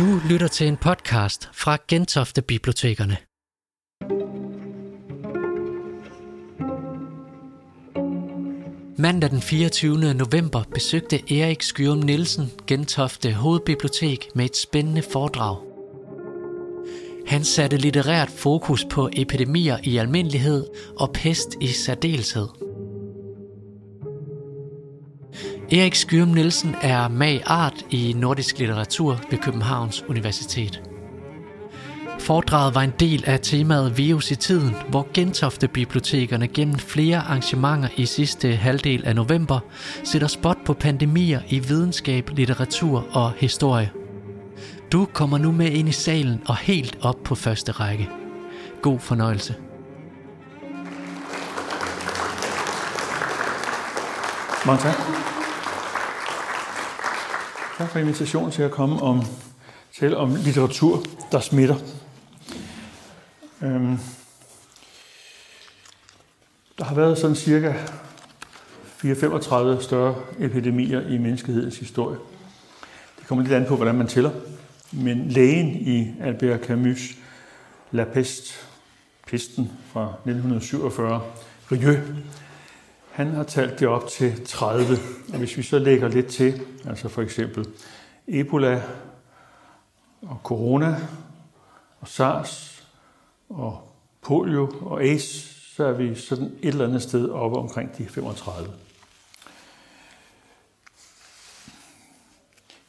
Du lytter til en podcast fra Gentofte Bibliotekerne. Mandag den 24. november besøgte Erik Skyrum Nielsen Gentofte Hovedbibliotek med et spændende foredrag. Han satte litterært fokus på epidemier i almindelighed og pest i særdeleshed. Erik Skyrum Nielsen er mag art i nordisk litteratur ved Københavns Universitet. Foredraget var en del af temaet Virus i tiden, hvor Gentofte Bibliotekerne gennem flere arrangementer i sidste halvdel af november sætter spot på pandemier i videnskab, litteratur og historie. Du kommer nu med ind i salen og helt op på første række. God fornøjelse. Mange tak. Tak for invitationen til at komme om tale om litteratur, der smitter. Øhm, der har været sådan cirka 4-35 større epidemier i menneskehedens historie. Det kommer lidt an på, hvordan man tæller. Men lægen i Albert Camus' La Peste, pesten fra 1947, Rieu, han har talt det op til 30. Og hvis vi så lægger lidt til, altså for eksempel Ebola og corona og SARS og polio og AIDS, så er vi sådan et eller andet sted oppe omkring de 35.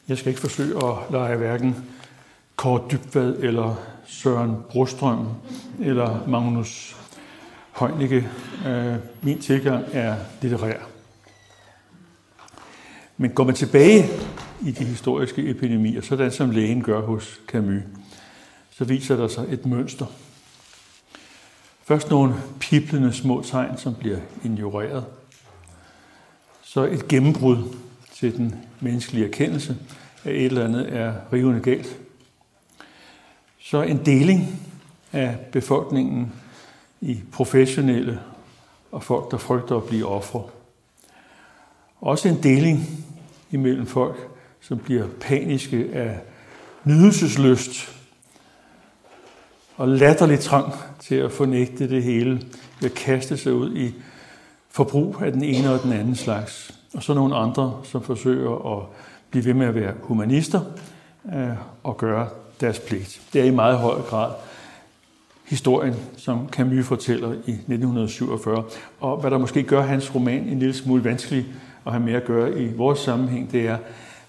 Jeg skal ikke forsøge at lege hverken Kåre Dybvad eller Søren Brostrøm eller Magnus Heunicke. Øh, min tilgang er litterær. Men går man tilbage i de historiske epidemier, sådan som lægen gør hos Camus, så viser der sig et mønster. Først nogle piblende små tegn, som bliver ignoreret. Så et gennembrud til den menneskelige erkendelse, at et eller andet er rivende galt. Så en deling af befolkningen i professionelle og folk, der frygter at blive ofre. Også en deling imellem folk, som bliver paniske af nydelsesløst og latterlig trang til at fornægte det hele ved at kaste sig ud i forbrug af den ene og den anden slags. Og så nogle andre, som forsøger at blive ved med at være humanister øh, og gøre deres pligt. Det er i meget høj grad historien, som Camus fortæller i 1947. Og hvad der måske gør hans roman en lille smule vanskelig at have med at gøre i vores sammenhæng, det er,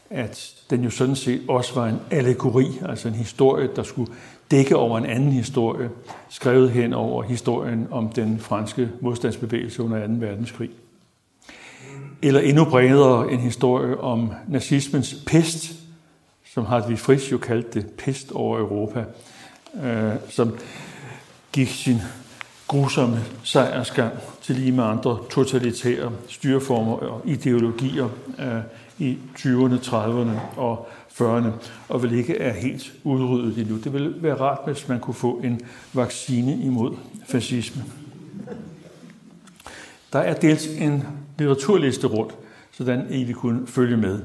at den jo sådan set også var en allegori, altså en historie, der skulle dække over en anden historie, skrevet hen over historien om den franske modstandsbevægelse under 2. verdenskrig. Eller endnu bredere en historie om nazismens pest, som Hartwig Frisch jo kaldte det pest over Europa, øh, som gik sin grusomme sejrsgang til lige med andre totalitære styreformer og ideologier øh, i 20'erne, 30'erne og 40'erne, og vel ikke er helt udryddet endnu. Det ville være rart, hvis man kunne få en vaccine imod fascisme. Der er dels en litteraturliste rundt, sådan I vil kunne følge med.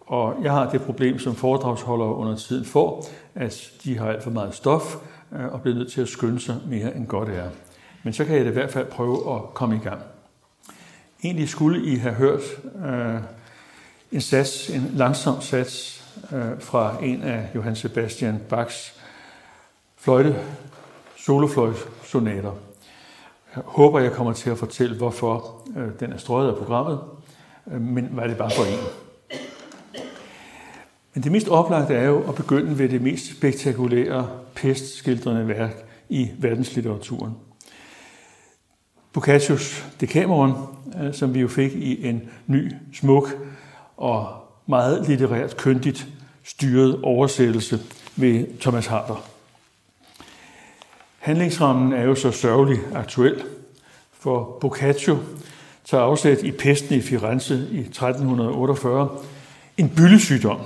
Og jeg har det problem, som foredragsholdere under tiden får, at de har alt for meget stof Øh, og bliver nødt til at skynde sig mere end godt er. Men så kan jeg i hvert fald prøve at komme i gang. Egentlig skulle I have hørt øh, en sats, en langsom sats øh, fra en af Johann Sebastian Bachs fløjte, solofløjtsonater. Jeg håber, jeg kommer til at fortælle, hvorfor øh, den er strøget af programmet, øh, men var det bare for en. Men det mest oplagte er jo at begynde ved det mest spektakulære pestskildrende værk i verdenslitteraturen. Boccaccios Decameron, øh, som vi jo fik i en ny, smuk og meget litterært køndigt styret oversættelse ved Thomas Harder. Handlingsrammen er jo så sørgelig aktuel, for Boccaccio tager afsæt i pesten i Firenze i 1348, en byllesygdom,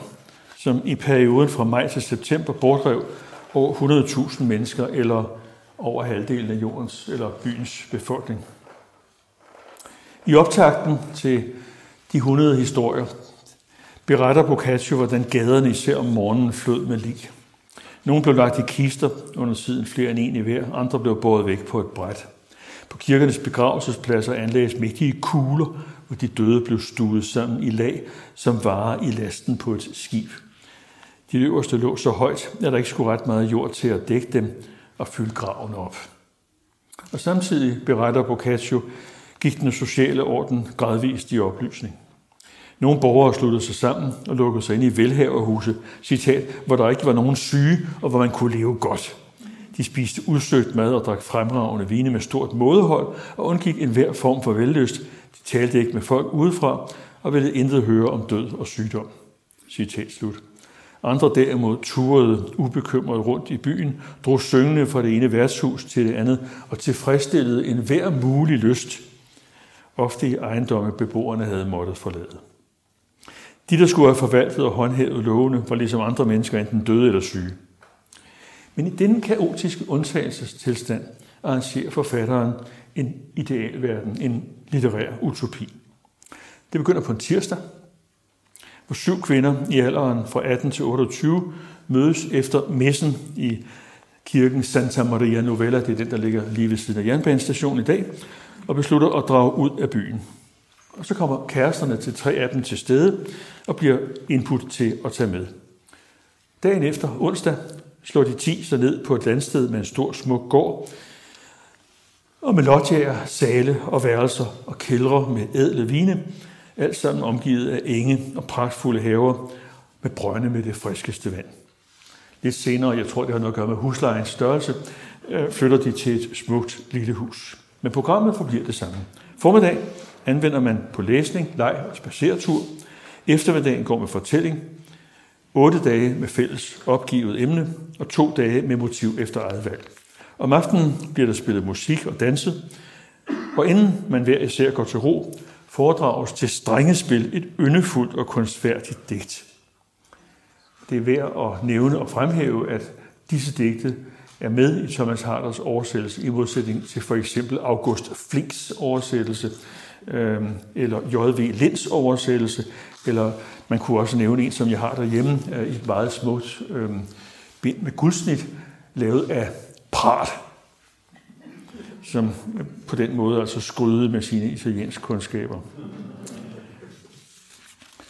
som i perioden fra maj til september bortrev over 100.000 mennesker, eller over halvdelen af jordens eller byens befolkning. I optakten til de 100 historier, beretter Boccaccio, hvordan gaderne især om morgenen flød med lig. Nogle blev lagt i kister under siden flere end en i hver, andre blev båret væk på et bræt. På kirkernes begravelsespladser anlagdes mægtige kugler, hvor de døde blev stuet sammen i lag, som varer i lasten på et skib. De øverste lå så højt, at der ikke skulle ret meget jord til at dække dem og fylde graven op. Og samtidig beretter Boccaccio, gik den sociale orden gradvist i oplysning. Nogle borgere sluttede sig sammen og lukkede sig ind i velhaverhuse, citat, hvor der ikke var nogen syge og hvor man kunne leve godt. De spiste udsøgt mad og drak fremragende vine med stort mådehold og undgik enhver form for vellyst. De talte ikke med folk udefra og ville intet høre om død og sygdom. Citat slut. Andre derimod turede ubekymret rundt i byen, drog syngende fra det ene værtshus til det andet og tilfredsstillede en hver mulig lyst, ofte i ejendomme beboerne havde måttet forlade. De, der skulle have forvaltet og håndhævet lovene, var ligesom andre mennesker enten døde eller syge. Men i denne kaotiske undtagelsestilstand arrangerer forfatteren en idealverden, en litterær utopi. Det begynder på en tirsdag, hvor syv kvinder i alderen fra 18 til 28 mødes efter messen i kirken Santa Maria Novella, det er den, der ligger lige ved siden af jernbanestationen i dag, og beslutter at drage ud af byen. Og så kommer kæresterne til tre af dem til stede og bliver input til at tage med. Dagen efter, onsdag, slår de ti sig ned på et landsted med en stor smuk gård, og med lodjager, sale og værelser og kældre med ædle vine, alt sammen omgivet af enge og pragtfulde haver med brønde med det friskeste vand. Lidt senere, jeg tror det har noget at gøre med huslejens størrelse, øh, flytter de til et smukt lille hus. Men programmet forbliver det samme. Formiddag anvender man på læsning, leg og spaceretur. Eftermiddagen går med fortælling. Otte dage med fælles opgivet emne, og to dage med motiv efter eget valg. Om aftenen bliver der spillet musik og danset, og inden man hver især går til ro, foredrages til strengespil et yndefuldt og kunstfærdigt digt. Det er værd at nævne og fremhæve, at disse digte er med i Thomas Harders oversættelse, i modsætning til for eksempel August Flinks oversættelse, øh, eller J.V. Linds oversættelse, eller man kunne også nævne en, som jeg har derhjemme, øh, i et meget smukt øh, bind med guldsnit, lavet af Prat, som på den måde altså skryde med sine italienske kundskaber.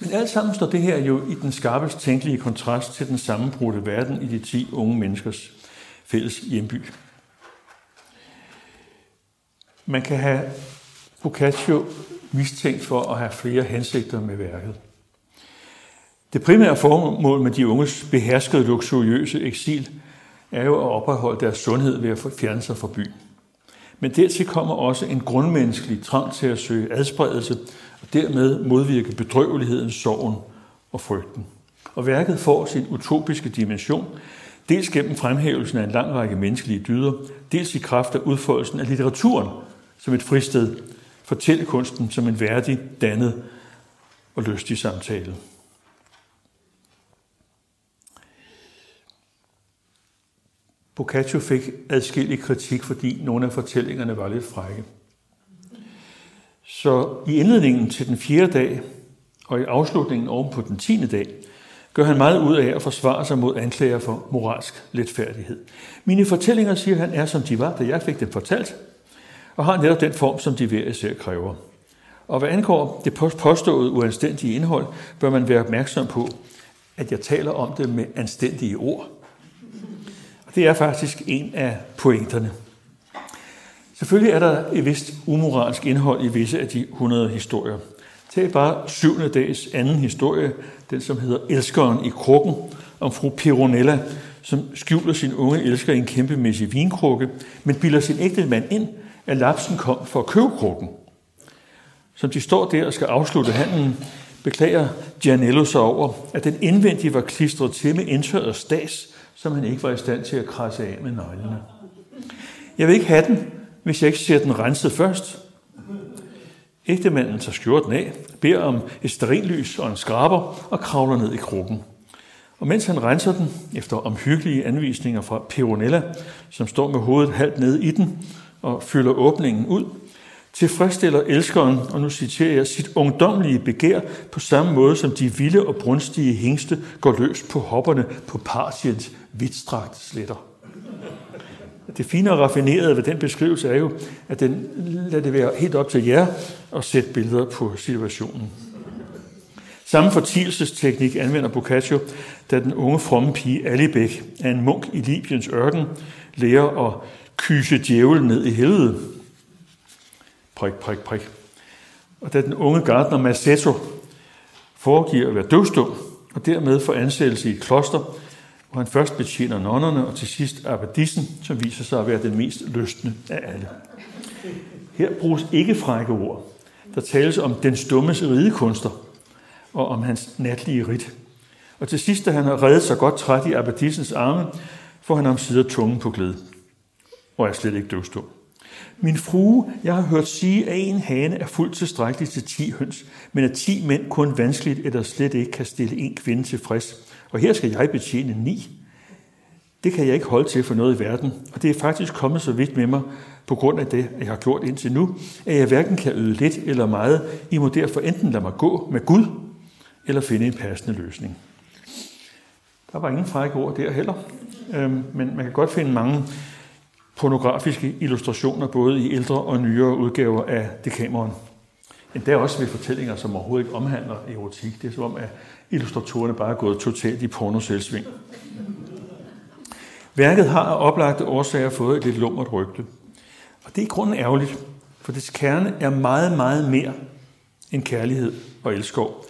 Men alt sammen står det her jo i den skarpest tænkelige kontrast til den sammenbrudte verden i de 10 unge menneskers fælles hjemby. Man kan have Boccaccio mistænkt for at have flere hensigter med værket. Det primære formål med de unges beherskede luksuriøse eksil er jo at opretholde deres sundhed ved at fjerne sig fra byen. Men dertil kommer også en grundmenneskelig trang til at søge adspredelse og dermed modvirke bedrøveligheden, sorgen og frygten. Og værket får sin utopiske dimension, dels gennem fremhævelsen af en lang række menneskelige dyder, dels i kraft af udfoldelsen af litteraturen som et fristed, fortællekunsten som en værdig, dannet og lystig samtale. Boccaccio fik adskillig kritik, fordi nogle af fortællingerne var lidt frække. Så i indledningen til den fjerde dag, og i afslutningen oven på den tiende dag, gør han meget ud af at forsvare sig mod anklager for moralsk letfærdighed. Mine fortællinger, siger han, er som de var, da jeg fik dem fortalt, og har netop den form, som de hver især kræver. Og hvad angår det påståede uanstændige indhold, bør man være opmærksom på, at jeg taler om det med anstændige ord. Det er faktisk en af pointerne. Selvfølgelig er der et vist umoralsk indhold i visse af de 100 historier. Tag bare syvende dags anden historie, den som hedder Elskeren i krukken, om fru Pironella, som skjuler sin unge elsker i en kæmpemæssig vinkrukke, men bilder sin ægte mand ind, at lapsen kom for at købe krukken. Som de står der og skal afslutte handlen, beklager Gianello sig over, at den indvendige var klistret til med indtørret stas, som han ikke var i stand til at krasse af med nøglene. Jeg vil ikke have den, hvis jeg ikke ser den renset først. Ægtemanden tager skjorten af, beder om et sterillys og en skraber og kravler ned i krukken. Og mens han renser den, efter omhyggelige anvisninger fra Peronella, som står med hovedet halvt nede i den og fylder åbningen ud, tilfredsstiller elskeren, og nu citerer jeg, sit ungdomlige begær på samme måde, som de vilde og brunstige hængste går løs på hopperne på Partiens vidtstrakte sletter. Det fine og raffinerede ved den beskrivelse er jo, at den lader det være helt op til jer at sætte billeder på situationen. Samme fortielsesteknik anvender Boccaccio, da den unge fromme pige Alibek af en munk i Libyens ørken lærer at kyse djævlen ned i helvede. Prik, prik, prik. Og da den unge gardner Massetto foregiver at være døvstum, og dermed får ansættelse i et kloster, hvor han først betjener nonnerne og til sidst abbedissen, som viser sig at være den mest lystende af alle. Her bruges ikke frække ord. Der tales om den stummes ridekunster og om hans natlige rit. Og til sidst, da han har reddet sig godt træt i abbedissens arme, får han om sider tungen på glæde og er slet ikke døvstum. Min frue, jeg har hørt sige, at en hane er fuldt tilstrækkelig til ti høns, men at ti mænd kun vanskeligt eller slet ikke kan stille en kvinde tilfreds. Og her skal jeg betjene ni. Det kan jeg ikke holde til for noget i verden, og det er faktisk kommet så vidt med mig på grund af det, jeg har gjort indtil nu, at jeg hverken kan yde lidt eller meget. I må derfor enten lade mig gå med Gud, eller finde en passende løsning. Der var ingen frække ord der heller, øhm, men man kan godt finde mange pornografiske illustrationer, både i ældre og nyere udgaver af Decameron. Endda også ved fortællinger, som overhovedet ikke omhandler erotik. Det er som om, at illustratorerne bare er gået totalt i pornoselsving. Værket har af oplagte årsager fået et lidt lummert rygte. Og det er i grunden ærgerligt, for dets kerne er meget, meget mere end kærlighed og elskov.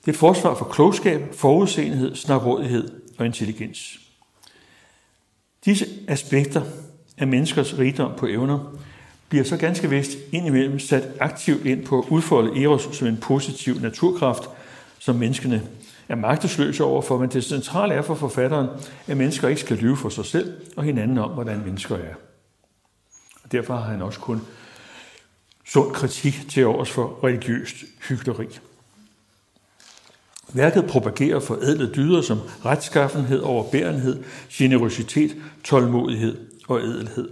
Det er et forsvar for klogskab, forudseenhed, snarrådighed og intelligens. Disse aspekter af menneskers rigdom på evner bliver så ganske vist indimellem sat aktivt ind på at udfolde Eros som en positiv naturkraft, som menneskene er magtesløse overfor, men det centrale er for forfatteren, at mennesker ikke skal lyve for sig selv og hinanden om, hvordan mennesker er. Og derfor har han også kun sund kritik til overs for religiøst hyggeleri. Værket propagerer for ædle dyder som retskaffenhed, overbærenhed, generøsitet, tålmodighed og ædelhed.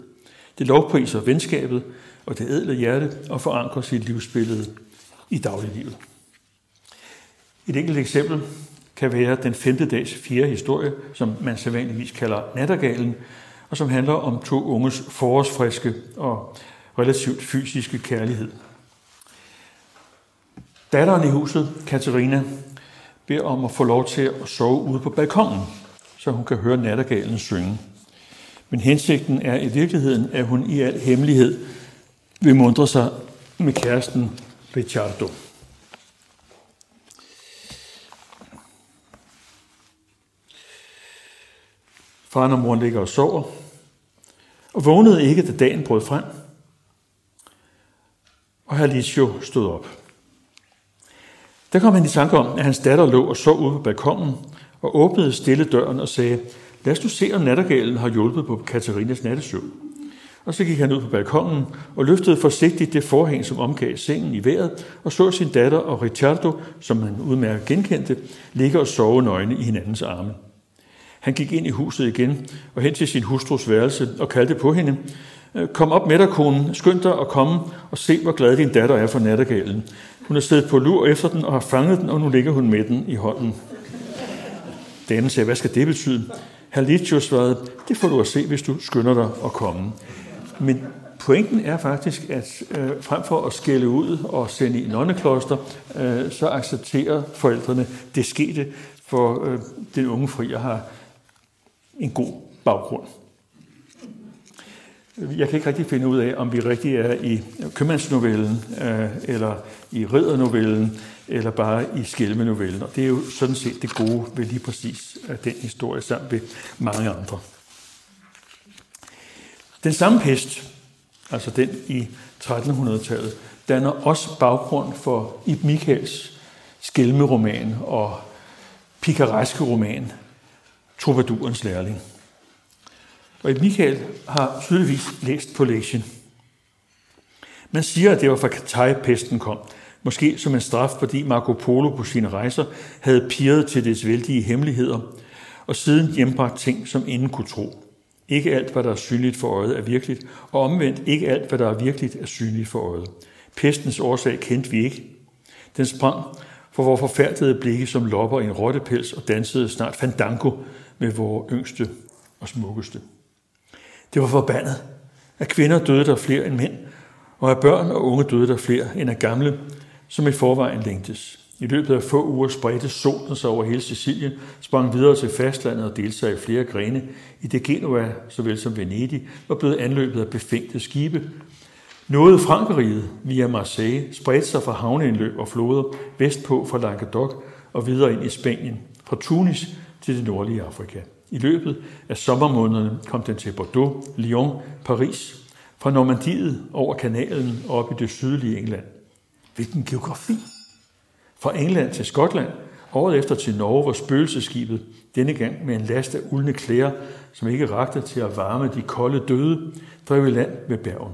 Det lovpriser venskabet og det ædle hjerte og forankrer sit livsbillede i dagliglivet. Et enkelt eksempel kan være den femte dags fjerde historie, som man sædvanligvis kalder Nattergalen, og som handler om to unges forårsfriske og relativt fysiske kærlighed. Datteren i huset, Katarina, beder om at få lov til at sove ude på balkongen, så hun kan høre nattergalen synge. Men hensigten er i virkeligheden, at hun i al hemmelighed vil mundre sig med kæresten Ricciardo. Faren og moren ligger og sover, og vågnede ikke, da dagen brød frem. Og Halicio stod op. Der kom han i tanke om, at hans datter lå og så ude på balkongen, og åbnede stille døren og sagde, lad os nu se, om nattergalen har hjulpet på Katarinas nattesøvn. Og så gik han ud på balkongen og løftede forsigtigt det forhæng, som omgav sengen i vejret, og så sin datter og Ricciardo, som han udmærket genkendte, ligge og sove nøgne i hinandens arme. Han gik ind i huset igen og hen til sin hustrus værelse og kaldte på hende. Øh, kom op med dig, konen. Skynd dig at komme og se, hvor glad din datter er for nattergalen. Hun er stedet på lur efter den og har fanget den, og nu ligger hun med den i hånden. Damen sagde, hvad skal det betyde? Herr svarede, det får du at se, hvis du skynder dig at komme. Men pointen er faktisk, at øh, frem for at skælde ud og sende i nonnekloster, øh, så accepterer forældrene det skete, for øh, den unge frier har en god baggrund. Jeg kan ikke rigtig finde ud af, om vi rigtig er i købmandsnovellen, øh, eller i riddernovellen, eller bare i skælmenovellen. Og det er jo sådan set det gode ved lige præcis den historie, sammen med mange andre. Den samme pest, altså den i 1300-tallet, danner også baggrund for Ib Michaels skælmeroman og pikareske roman, Troubadourens lærling. Og Michael har tydeligvis læst på lektien. Man siger, at det var fra Katai, pesten kom. Måske som en straf, fordi Marco Polo på sine rejser havde pirret til dets vældige hemmeligheder, og siden hjembragt ting, som ingen kunne tro. Ikke alt, hvad der er synligt for øjet, er virkeligt, og omvendt ikke alt, hvad der er virkeligt, er synligt for øjet. Pestens årsag kendte vi ikke. Den sprang for vores forfærdede blikke som lopper i en rottepels og dansede snart fandango med vores yngste og smukkeste. Det var forbandet. at kvinder døde der flere end mænd, og af børn og unge døde der flere end af gamle, som i forvejen længtes. I løbet af få uger spredte solen sig over hele Sicilien, sprang videre til fastlandet og delte sig i flere grene. I det Genua, såvel som Venedig, var blevet anløbet af befængte skibe. Noget Frankeriget via Marseille spredte sig fra havneindløb og floder vestpå fra Languedoc og videre ind i Spanien, fra Tunis til det nordlige Afrika. I løbet af sommermånederne kom den til Bordeaux, Lyon, Paris, fra Normandiet over kanalen og op i det sydlige England. Hvilken geografi! Fra England til Skotland, året efter til Norge, hvor spøgelseskibet, denne gang med en last af uldne klæder, som ikke rakte til at varme de kolde døde, drev i land ved Bergen.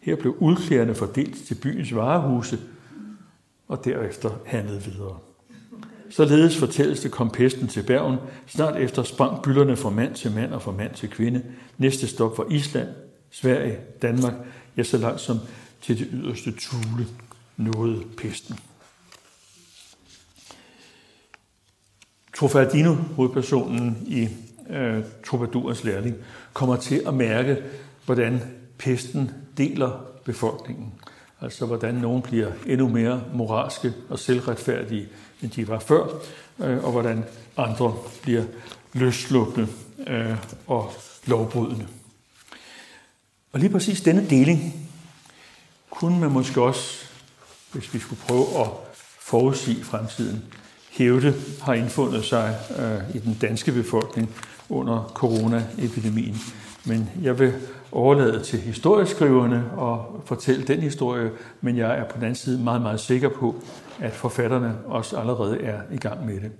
Her blev udklæderne fordelt til byens varehuse, og derefter handlet videre. Således fortælles det kom pesten til Bergen. Snart efter sprang byllerne fra mand til mand og fra mand til kvinde. Næste stop var Island, Sverige, Danmark, ja så langt som til det yderste Tule nåede pesten. Trofaldino, hovedpersonen i øh, Troubadours lærling, kommer til at mærke, hvordan pesten deler befolkningen. Altså hvordan nogen bliver endnu mere moralske og selvretfærdige, end de var før, øh, og hvordan andre bliver løslukkende øh, og lovbrydende. Og lige præcis denne deling kunne man måske også, hvis vi skulle prøve at forudsige fremtiden, hævde har indfundet sig øh, i den danske befolkning under coronaepidemien. Men jeg vil overlade til historieskriverne og fortælle den historie, men jeg er på den anden side meget, meget sikker på, at forfatterne også allerede er i gang med det.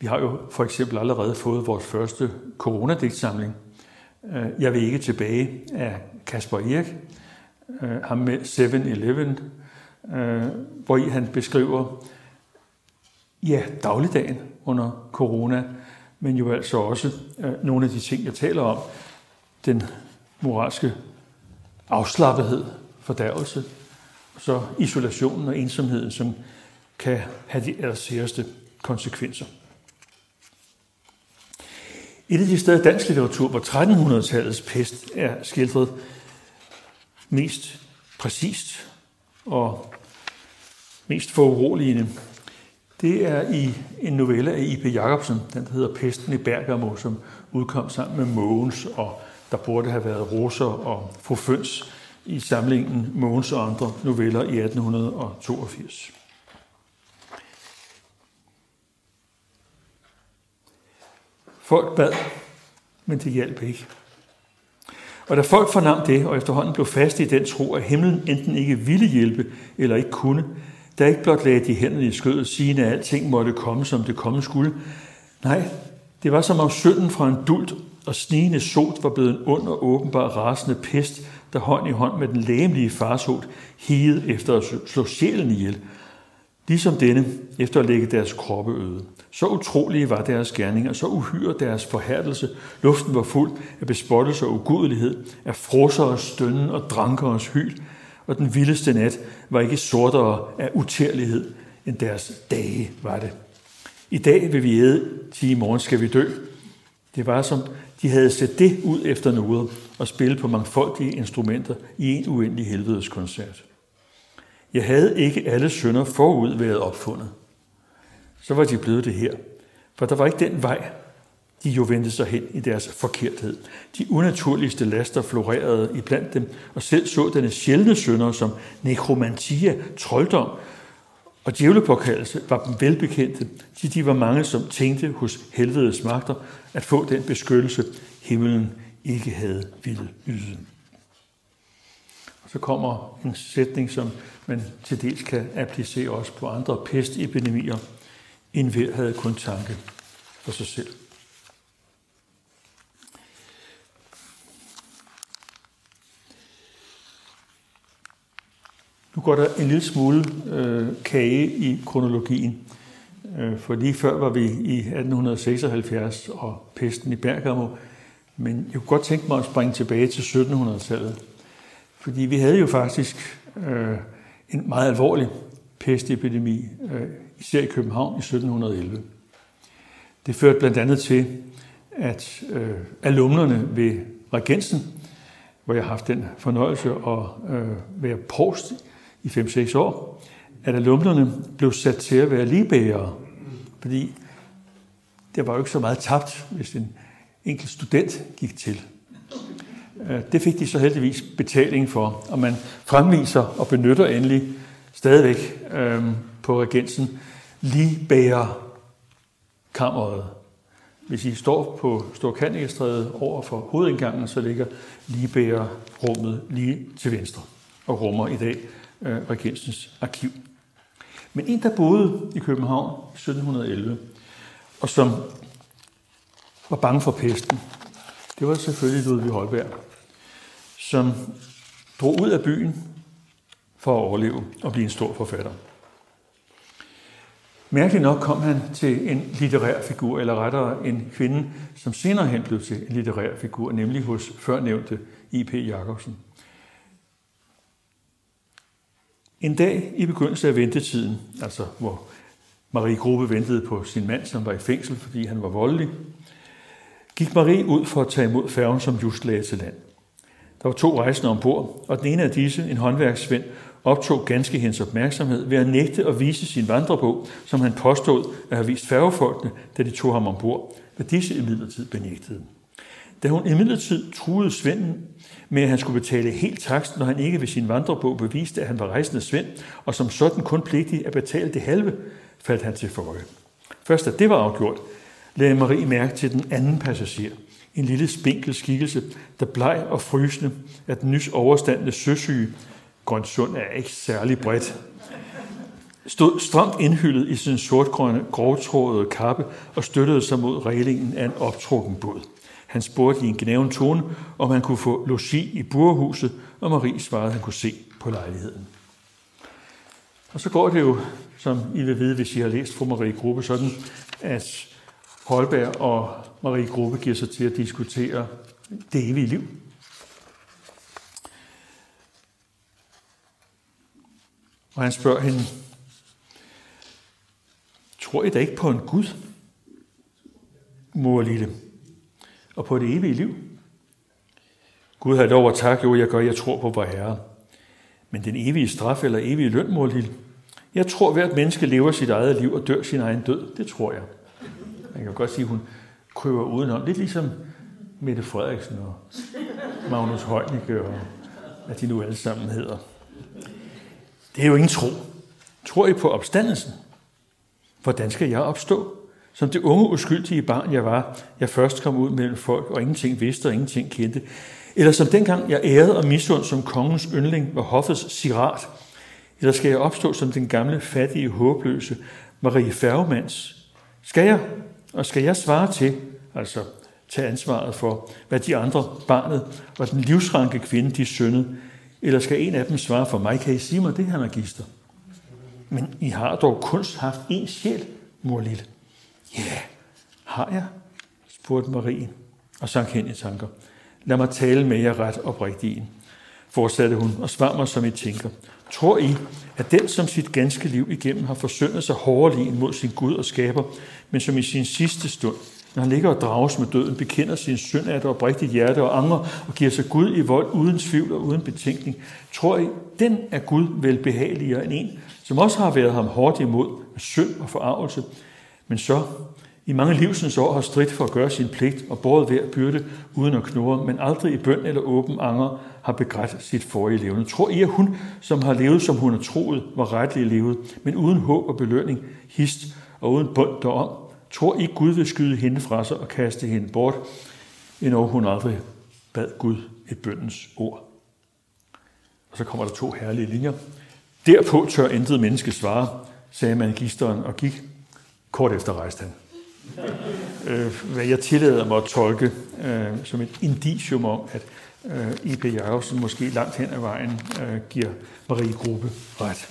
Vi har jo for eksempel allerede fået vores første coronadigtsamling. Øh, jeg vil ikke tilbage af Kasper Erik, øh, ham med 7-Eleven, øh, hvor i han beskriver ja, dagligdagen under corona, men jo altså også øh, nogle af de ting, jeg taler om, den moralske afslappethed, fordærvelse, så isolationen og ensomheden, som kan have de allersæreste konsekvenser. Et af de steder i dansk litteratur, hvor 1300-tallets pest er skildret mest præcist og mest foruroligende, det er i en novelle af I.P. Jacobsen, den der hedder Pesten i Bergamo, som udkom sammen med Mogens og der burde have været Roser og Fru Føns i samlingen Mogens og andre noveller i 1882. Folk bad, men det hjalp ikke. Og da folk fornam det, og efterhånden blev fast i den tro, at himlen enten ikke ville hjælpe eller ikke kunne, der ikke blot lagde de hænderne i skødet, sigende at alting måtte komme, som det komme skulle. Nej, det var som om synden fra en dult og snigende sot var blevet en ond og åbenbar rasende pest, der hånd i hånd med den læmelige farsot higede efter at slå sjælen ihjel, ligesom denne efter at lægge deres kroppe øde. Så utrolige var deres gerninger, så uhyre deres forhærdelse. Luften var fuld af bespottelse og ugudelighed, af frosseres stønnen og drankeres hyl, og den vildeste nat var ikke sortere af utærlighed, end deres dage var det. I dag vil vi æde, til i morgen skal vi dø. Det var som de havde set det ud efter noget og spille på mangfoldige instrumenter i en uendelig helvedes koncert. Jeg havde ikke alle sønder forud været opfundet. Så var de blevet det her. For der var ikke den vej, de jo vendte sig hen i deres forkerthed. De unaturligste laster florerede i blandt dem, og selv så denne sjældne sønder som nekromantia, trolddom, og djævlepåkaldelse var dem velbekendte, de de var mange, som tænkte hos helvedes magter at få den beskyttelse, himlen ikke havde ville yde. Og så kommer en sætning, som man til dels kan applicere også på andre pestepidemier. En hver havde kun tanke for sig selv. Nu går der en lille smule øh, kage i kronologien. Øh, for lige før var vi i 1876 og pesten i Bergamo. Men jeg kunne godt tænke mig at springe tilbage til 1700-tallet. Fordi vi havde jo faktisk øh, en meget alvorlig pestepidemi, øh, især i København i 1711. Det førte blandt andet til, at øh, alumnerne ved Regensen, hvor jeg har haft den fornøjelse at øh, være post i 5-6 år, at alumnerne blev sat til at være ligebærere. Fordi der var jo ikke så meget tabt, hvis en enkelt student gik til. Øh, det fik de så heldigvis betaling for, og man fremviser og benytter endelig stadigvæk øh, på regensen ligebærer kammeret. Hvis I står på Storkanikestræde over for hovedindgangen, så ligger ligebærerrummet lige til venstre og rummer i dag øh, regensens arkiv. Men en, der boede i København i 1711, og som var bange for pesten, det var selvfølgelig Ludvig Holberg, som drog ud af byen for at overleve og blive en stor forfatter. Mærkeligt nok kom han til en litterær figur, eller rettere en kvinde, som senere hen blev til en litterær figur, nemlig hos førnævnte I.P. Jacobsen. En dag i begyndelsen af ventetiden, altså hvor Marie Gruppe ventede på sin mand, som var i fængsel, fordi han var voldelig, gik Marie ud for at tage imod færgen, som just lagde til land. Der var to rejsende ombord, og den ene af disse, en håndværksvend, optog ganske hendes opmærksomhed ved at nægte at vise sin vandrebog, som han påstod at have vist færgefolkene, da de tog ham ombord, hvad disse imidlertid benægtede. Da hun imidlertid truede Svenden med, at han skulle betale helt takst, når han ikke ved sin vandrebog beviste, at han var rejsende Svend, og som sådan kun pligtig at betale det halve, faldt han til forøje. Først da det var afgjort, lagde Marie mærke til den anden passager, en lille spinkel skikkelse, der bleg og frysende af den nys overstandende søsyge, Grønsund er ikke særlig bredt, stod stramt indhyllet i sin sortgrønne, grovtrådede kappe og støttede sig mod reglingen af en optrukken båd. Han spurgte i en gnæven tone, om han kunne få logi i burhuset, og Marie svarede, at han kunne se på lejligheden. Og så går det jo, som I vil vide, hvis I har læst fra Marie Gruppe, sådan, at Holberg og Marie Gruppe giver sig til at diskutere det evige liv. Og han spørger hende, tror I da ikke på en Gud, mor lille, og på det evige liv? Gud har lov at tak, jo jeg gør, jeg tror på vor Herre. Men den evige straf eller evige løn, mor lille, jeg tror, at hvert menneske lever sit eget liv og dør sin egen død. Det tror jeg. Man kan godt sige, at hun kryber udenom. Lidt ligesom Mette Frederiksen og Magnus Heunicke og hvad de nu alle sammen hedder. Det er jo ingen tro. Tror I på opstandelsen? Hvordan skal jeg opstå? Som det unge uskyldige barn, jeg var, jeg først kom ud mellem folk og ingenting vidste og ingenting kendte. Eller som dengang jeg ærede og misund som kongens yndling var hoffets sirat. Eller skal jeg opstå som den gamle, fattige, håbløse Marie Færgemands? Skal jeg? Og skal jeg svare til, altså tage ansvaret for, hvad de andre, barnet og den livsranke kvinde, de syndede, eller skal en af dem svare for mig? Kan I sige mig det her, magister? Men I har dog kun haft én sjæl, mor lille. Ja, yeah. har jeg? spurgte Marie og sank hen i tanker. Lad mig tale med jer ret oprigtigt en, fortsatte hun og svar mig som I tænker. Tror I, at den, som sit ganske liv igennem har forsøgt sig hårdere mod sin Gud og skaber, men som i sin sidste stund når han ligger og drages med døden, bekender sin synd af det oprigtigt hjerte og angre og giver sig Gud i vold uden tvivl og uden betænkning, tror I, den er Gud velbehageligere end en, som også har været ham hårdt imod med synd og forarvelse, men så i mange livsens år har stridt for at gøre sin pligt og båret hver byrde uden at knurre, men aldrig i bøn eller åben anger har begrædt sit forrige levende. Tror I, at hun, som har levet, som hun har troet, var retlig levet, men uden håb og belønning, hist og uden bund derom, tror ikke, Gud vil skyde hende fra sig og kaste hende bort, endnu hun aldrig bad Gud et bøndens ord. Og så kommer der to herlige linjer. Derpå tør intet menneske svare, sagde magisteren og gik. Kort efter rejste han. Øh, hvad jeg tillader mig at tolke øh, som et indicium om, at øh, I.P. Jacobsen måske langt hen ad vejen øh, giver Marie Gruppe ret.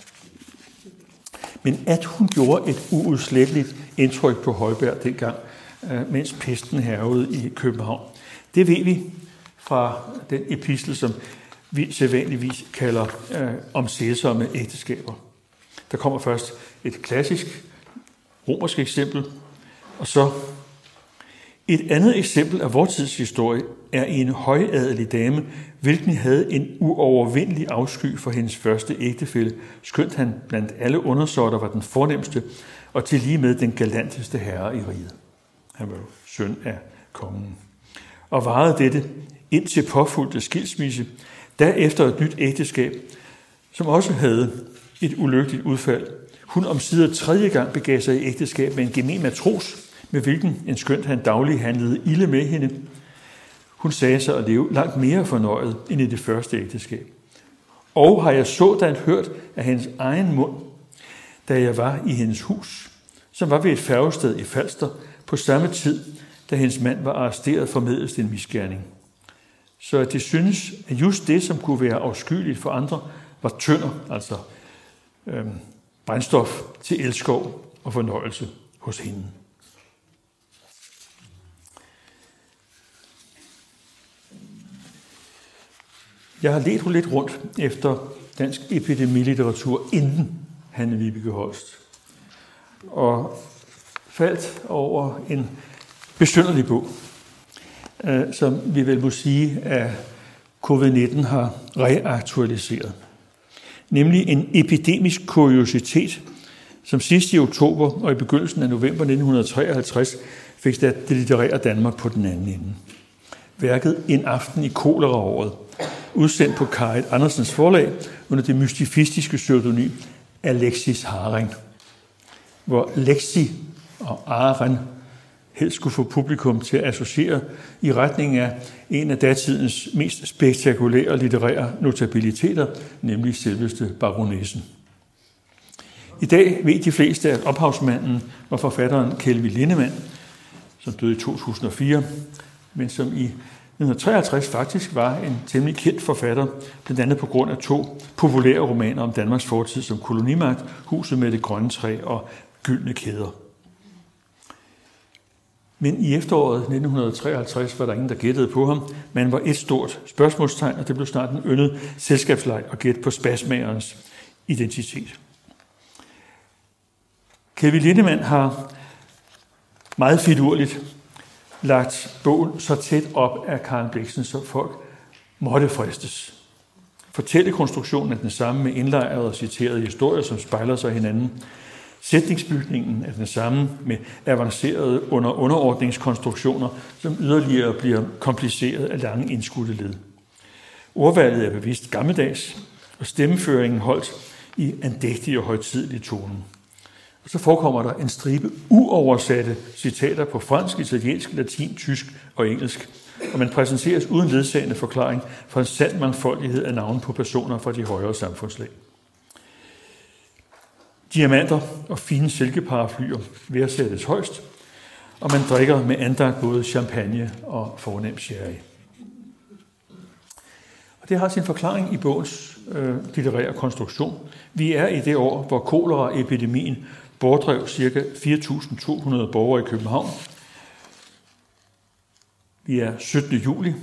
Men at hun gjorde et uudsletteligt indtryk på Højberg dengang, øh, mens pesten hervede i København, Det ved vi fra den epistel, som vi sædvanligvis kalder øh, om sælsomme ægteskaber. Der kommer først et klassisk romersk eksempel, og så et andet eksempel af vores tids historie er en højadelig dame, hvilken havde en uovervindelig afsky for hendes første ægtefælle, skønt han blandt alle undersåtter var den fornemmeste og til lige med den galanteste herre i riget. Han var jo søn af kongen. Og varede dette indtil påfulgte skilsmisse, derefter et nyt ægteskab, som også havde et ulykkeligt udfald. Hun om sider tredje gang begav sig i ægteskab med en gemen matros, med hvilken en skønt han daglig handlede ilde med hende. Hun sagde sig at leve langt mere fornøjet end i det første ægteskab. Og har jeg sådan hørt af hendes egen mund, da jeg var i hendes hus, som var ved et færgested i Falster, på samme tid, da hendes mand var arresteret for medelst en misgerning. Så at det synes, at just det, som kunne være afskyeligt for andre, var tønder, altså øhm, brændstof til elskov og fornøjelse hos hende. Jeg har let lidt rundt efter dansk epidemilitteratur inden Hanne Vibeke Holst, og faldt over en besynderlig bog, øh, som vi vel må sige, at covid-19 har reaktualiseret. Nemlig en epidemisk kuriositet, som sidst i oktober og i begyndelsen af november 1953 fik det litterære Danmark på den anden ende. Værket En aften i koleraåret, udsendt på Karit Andersens forlag under det mystifistiske pseudonym Alexis Haring, hvor Lexi og Aren helst skulle få publikum til at associere i retning af en af datidens mest spektakulære litterære notabiliteter, nemlig selveste baronessen. I dag ved de fleste, at ophavsmanden var forfatteren Kelvin Lindemann, som døde i 2004, men som i 1963 faktisk var en temmelig kendt forfatter, blandt andet på grund af to populære romaner om Danmarks fortid som kolonimagt, Huset med det grønne træ og Gyldne kæder. Men i efteråret 1953 var der ingen, der gættede på ham. Man var et stort spørgsmålstegn, og det blev snart en yndet selskabsleg og gæt på spasmagerens identitet. Kevin Lindemann har meget fidurligt lagt bogen så tæt op af Karen Bliksen, så folk måtte fristes. Fortællekonstruktionen er den samme med indlejrede og citerede historier, som spejler sig hinanden. Sætningsbygningen er den samme med avancerede under underordningskonstruktioner, som yderligere bliver kompliceret af lange indskudte led. Ordvalget er bevidst gammeldags, og stemmeføringen holdt i andægtig og højtidelig tone. Så forekommer der en stribe uoversatte citater på fransk, italiensk, latin, tysk og engelsk. Og man præsenteres uden ledsagende forklaring for en sand mangfoldighed af navne på personer fra de højere samfundslag. Diamanter og fine silkeparaflyer værdsættes højst, og man drikker med andagt både champagne og fornem sherry. Og det har sin forklaring i bogens øh, litterære konstruktion. Vi er i det år, hvor koleraepidemien bortdrev ca. 4.200 borgere i København. Vi er 17. juli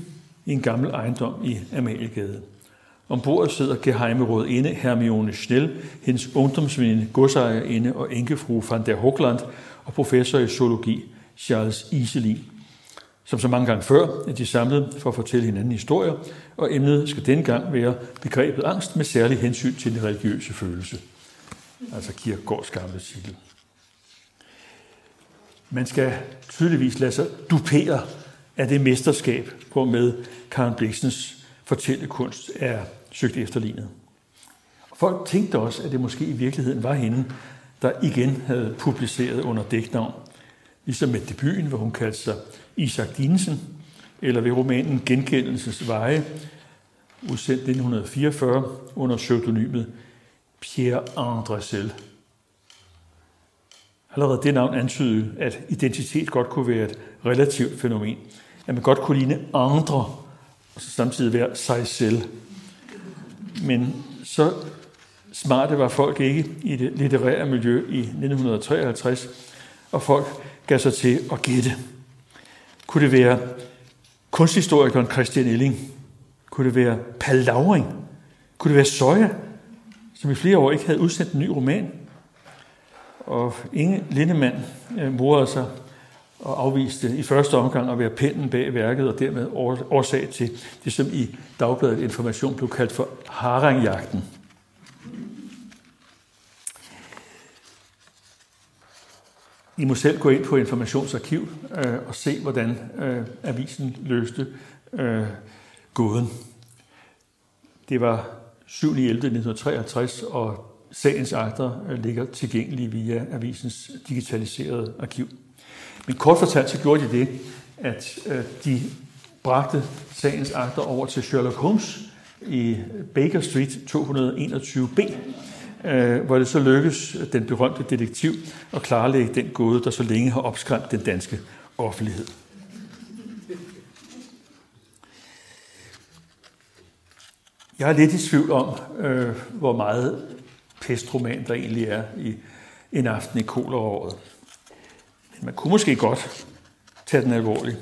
i en gammel ejendom i Amaliegade. Ombord sidder gehejmeråd inde Hermione Schnell, hendes ungdomsveninde, godsejerinde og enkefru van der Hoogland og professor i zoologi Charles Iselin. Som så mange gange før er de samlet for at fortælle hinanden historier, og emnet skal denne gang være begrebet angst med særlig hensyn til den religiøse følelse altså Kierkegaards gamle titel. Man skal tydeligvis lade sig dupere af det mesterskab, hvor med Karen Bliksens fortællekunst er søgt efterlignet. Folk tænkte også, at det måske i virkeligheden var hende, der igen havde publiceret under dæknavn, ligesom med debuten, hvor hun kaldte sig Isak Dinesen, eller ved romanen Genkendelsens Veje, udsendt 1944 under pseudonymet Pierre André Allerede det navn antydede, at identitet godt kunne være et relativt fænomen. At man godt kunne ligne andre, og så samtidig være sig selv. Men så smarte var folk ikke i det litterære miljø i 1953, og folk gav sig til at gætte. Kunne det være kunsthistorikeren Christian Elling? Kunne det være Paul Lauring? Kunne det være Søja, som i flere år ikke havde udsendt en ny roman? Og Inge Lindemann øh, morede sig og afviste i første omgang at være pinden bag værket, og dermed årsag til det, som i Dagbladet Information blev kaldt for harangjagten. I må selv gå ind på Informationsarkiv øh, og se, hvordan øh, avisen løste øh, gåden. Det var 7.11.1963, og sagens akter øh, ligger tilgængelige via avisens digitaliserede arkiv. Men kort fortalt så gjorde de det, at øh, de bragte sagens akter over til Sherlock Holmes i Baker Street 221b, øh, hvor det så lykkedes den berømte detektiv at klarlægge den gåde, der så længe har opskræmt den danske offentlighed. Jeg er lidt i tvivl om, øh, hvor meget pestroman der egentlig er i en aften i koleråret. Men man kunne måske godt tage den alvorligt.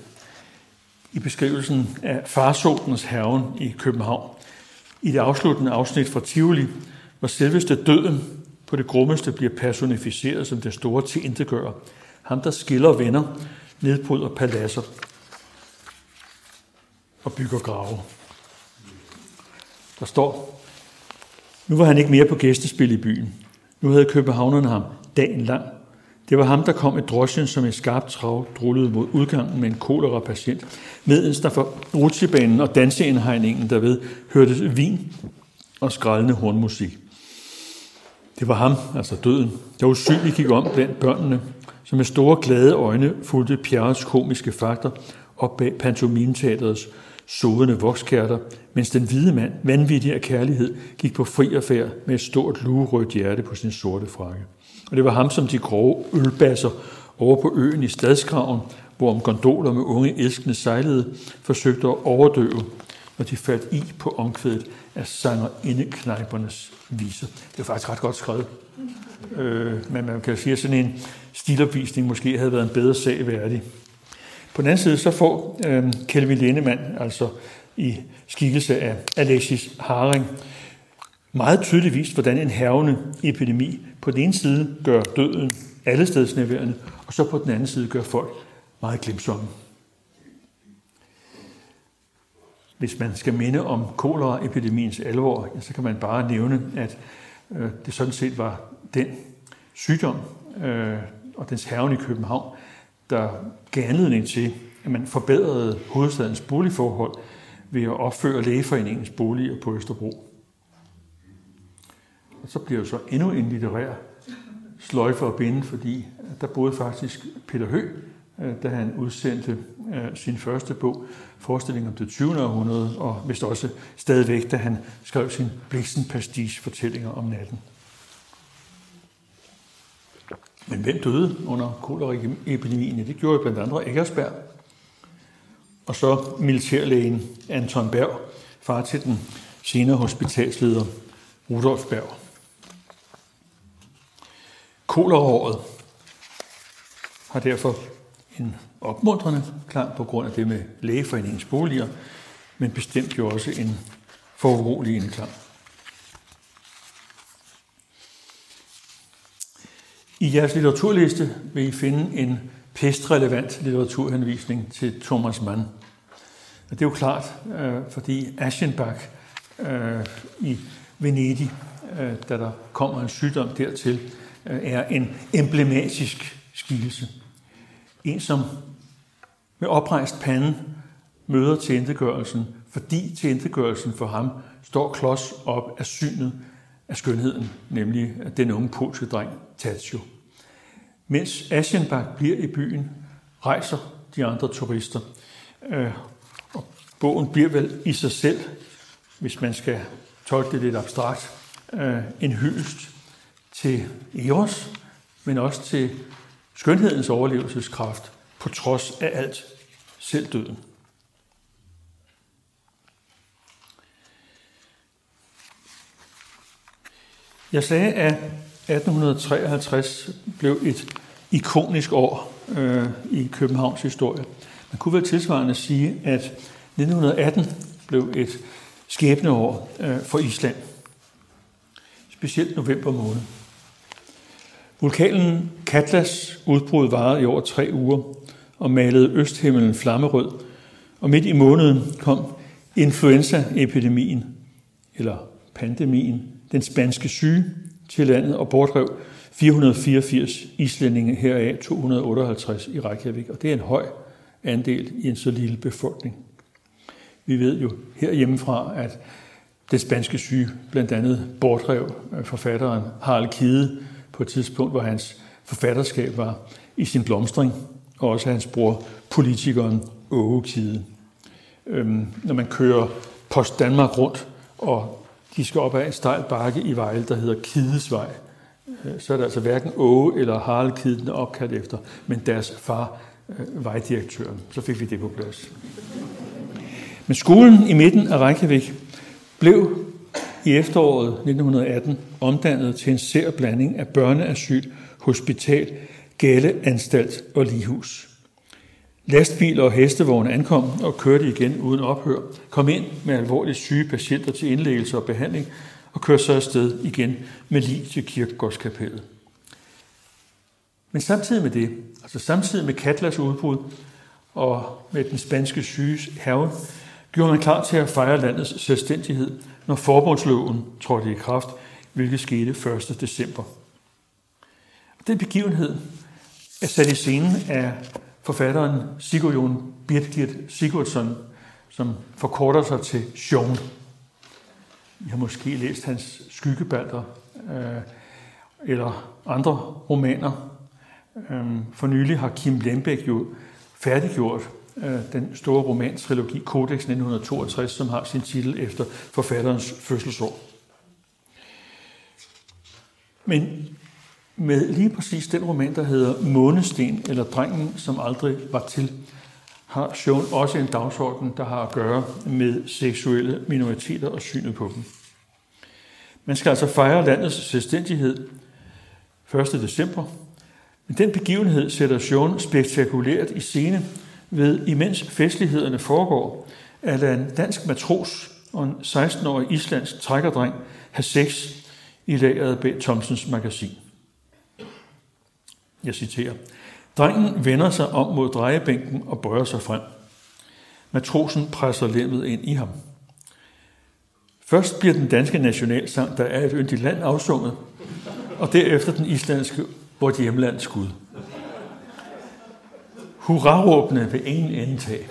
I beskrivelsen af farsotens haven i København, i det afsluttende afsnit fra Tivoli, hvor selveste døden på det grummeste bliver personificeret som det store tilintetgører. Ham, der skiller venner, nedbryder paladser og bygger grave. Der står, nu var han ikke mere på gæstespil i byen. Nu havde københavnerne ham dagen lang. Det var ham, der kom i drosjen, som i skarpt trav drullede mod udgangen med en kolera-patient, medens der for rutsjebanen og danseindhegningen derved hørte vin og skraldende hornmusik. Det var ham, altså døden, der usynligt gik om blandt børnene, som med store glade øjne fulgte Pierres komiske fakter op bag pantomimeteaterets sodende vokskærter, mens den hvide mand, vanvittig af kærlighed, gik på fri affærd med et stort lugerødt hjerte på sin sorte frakke. Og det var ham, som de grove ølbasser over på øen i Stadskraven, hvor om gondoler med unge elskende sejlede, forsøgte at overdøve, når de faldt i på omkvædet af sanger indeknejpernes viser. Det er faktisk ret godt skrevet. Øh, men man kan sige, at sådan en stilopvisning måske havde været en bedre sag værdig. På den anden side så får øh, Kelvin Lindemann, altså i skikkelse af Alexis Haring, meget tydeligt vist, hvordan en hervende epidemi på den ene side gør døden allestedsnærværende, og så på den anden side gør folk meget glemsomme. Hvis man skal minde om koleraepidemiens alvor, så kan man bare nævne, at øh, det sådan set var den sygdom øh, og dens herven i København, der gav anledning til, at man forbedrede hovedstadens boligforhold ved at opføre lægeforeningens boliger på Østerbro. Og så bliver jo så endnu en litterær sløjfe og binde, fordi der boede faktisk Peter Hø, øh, da han udsendte øh, sin første bog, Forestilling om det 20. århundrede, og vist også stadigvæk, da han skrev sin Bliksen Pastiche fortællinger om natten. Men hvem døde under koleraepidemien? Det gjorde blandt andet Eggersberg. Og så militærlægen Anton Berg, far til den senere hospitalsleder Rudolf Berg. Koleraåret har derfor en opmuntrende klang på grund af det med lægeforeningens boliger, men bestemt jo også en foruroligende klang. I jeres litteraturliste vil I finde en pestrelevant litteraturhenvisning til Thomas Mann. Og det er jo klart, øh, fordi Aschenbach øh, i Venedig, øh, da der kommer en sygdom dertil, øh, er en emblematisk skikkelse. En, som med oprejst pande møder tilintetgørelsen, fordi tilintetgørelsen for ham står klods op af synet af skønheden, nemlig den unge polske dreng Tatio. Mens Aschenbach bliver i byen, rejser de andre turister. Øh, og bogen bliver vel i sig selv, hvis man skal tolke det lidt abstrakt, øh, en hyldest til Eros, men også til skønhedens overlevelseskraft, på trods af alt, selv døden. Jeg sagde, at 1853 blev et ikonisk år øh, i Københavns historie. Man kunne vel tilsvarende sige, at 1918 blev et skæbneår øh, for Island. Specielt november måned. Vulkanen Katlas udbrud varede i over tre uger og malede østhimlen flammerød. Og midt i måneden kom influenzaepidemien, eller pandemien, den spanske syge, til landet og bortrev 484 islændinge, heraf 258 i Reykjavik. Og det er en høj andel i en så lille befolkning. Vi ved jo herhjemmefra, at det spanske syge blandt andet bortrev øh, forfatteren Harald Kide på et tidspunkt, hvor hans forfatterskab var i sin blomstring, og også hans bror, politikeren Åge Kide. Øhm, når man kører Post Danmark rundt, og de skal op ad en stejl bakke i Vejle, der hedder Kidesvej, øh, så er der altså hverken Åge eller Harald Kiden opkaldt efter, men deres far, øh, vejdirektøren. Så fik vi det på plads. Men skolen i midten af Reykjavik blev i efteråret 1918 omdannet til en sær blanding af børneasyl, hospital, galeanstalt og lighus. Lastbiler og hestevogne ankom og kørte igen uden ophør, kom ind med alvorligt syge patienter til indlæggelse og behandling og kørte så afsted igen med lige til kirkegårdskapellet. Men samtidig med det, altså samtidig med Katlas udbrud og med den spanske syges herve, gjorde man klar til at fejre landets selvstændighed, når forbundsloven trådte i kraft, hvilket skete 1. december. Den begivenhed er sat i scenen af forfatteren Sigurjon Birgit Sigurdsson, som forkorter sig til Sjón. I har måske læst hans skyggebalder øh, eller andre romaner. Øh, for nylig har Kim Lembæk jo færdiggjort øh, den store romantrilogi Codex 1962, som har sin titel efter forfatterens fødselsår. Men med lige præcis den roman, der hedder Månesten, eller Drengen, som aldrig var til, har Sjøen også en dagsorden, der har at gøre med seksuelle minoriteter og synet på dem. Man skal altså fejre landets selvstændighed 1. december, men den begivenhed sætter Sjøen spektakulært i scene ved, imens festlighederne foregår, at en dansk matros og en 16-årig islandsk trækkerdreng har sex i lageret bag Thomsens magasin. Jeg citerer. Drengen vender sig om mod drejebænken og bøjer sig frem. Matrosen presser lemmet ind i ham. Først bliver den danske nationalsang, der er et yndigt land, afsunget, og derefter den islandske, vort hjemland skud. Hurraråbne vil ingen ende tage.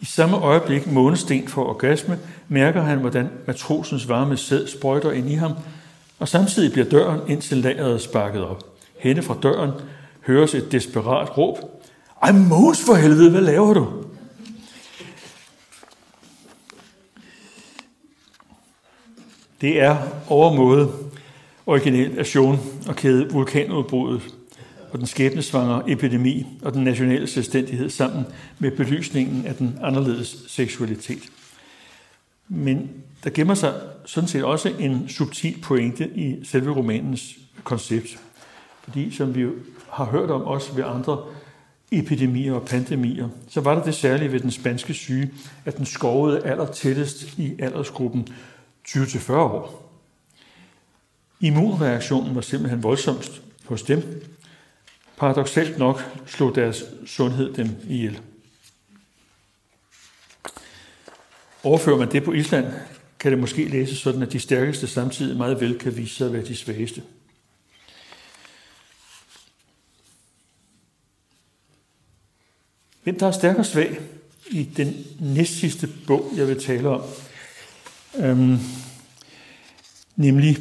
I samme øjeblik månesten for orgasme, mærker han, hvordan matrosens varme sæd sprøjter ind i ham, og samtidig bliver døren ind til lageret sparket op. Henne fra døren høres et desperat råb. Ej, Mås for helvede, hvad laver du? Det er overmåde originalt af Sean og kæde vulkanudbruddet og den skæbnesvangre epidemi og den nationale selvstændighed sammen med belysningen af den anderledes seksualitet. Men der gemmer sig sådan set også en subtil pointe i selve romanens koncept. Fordi som vi har hørt om også ved andre epidemier og pandemier, så var der det særlige ved den spanske syge, at den skovede aller tættest i aldersgruppen 20-40 år. Immunreaktionen var simpelthen voldsomst hos dem. Paradoxalt nok slog deres sundhed dem ihjel. Overfører man det på Island, kan det måske læses sådan, at de stærkeste samtidig meget vel kan vise sig at være de svageste. Hvem der er stærk og svag i den næstsidste bog, jeg vil tale om, øhm, nemlig,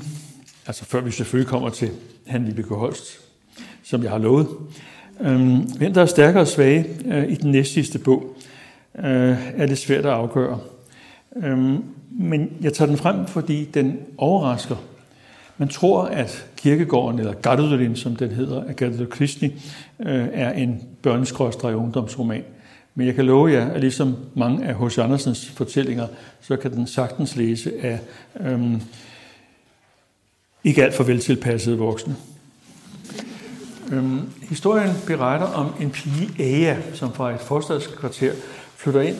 altså før vi selvfølgelig kommer til Han Vibeke Holst, som jeg har lovet, øhm, hvem der er stærkere og svage øh, i den næstsidste bog, øh, er det svært at afgøre. Øhm, men jeg tager den frem, fordi den overrasker. Man tror, at kirkegården, eller Gardudolin, som den hedder, af Gardudol Kristni, øh, er en børneskrådstræk ungdomsroman. Men jeg kan love jer, at ligesom mange af H.C. Andersens fortællinger, så kan den sagtens læse af øhm, ikke alt for veltilpassede voksne. Øhm, historien beretter om en pige, Aya, som fra et forstadskvarter flytter ind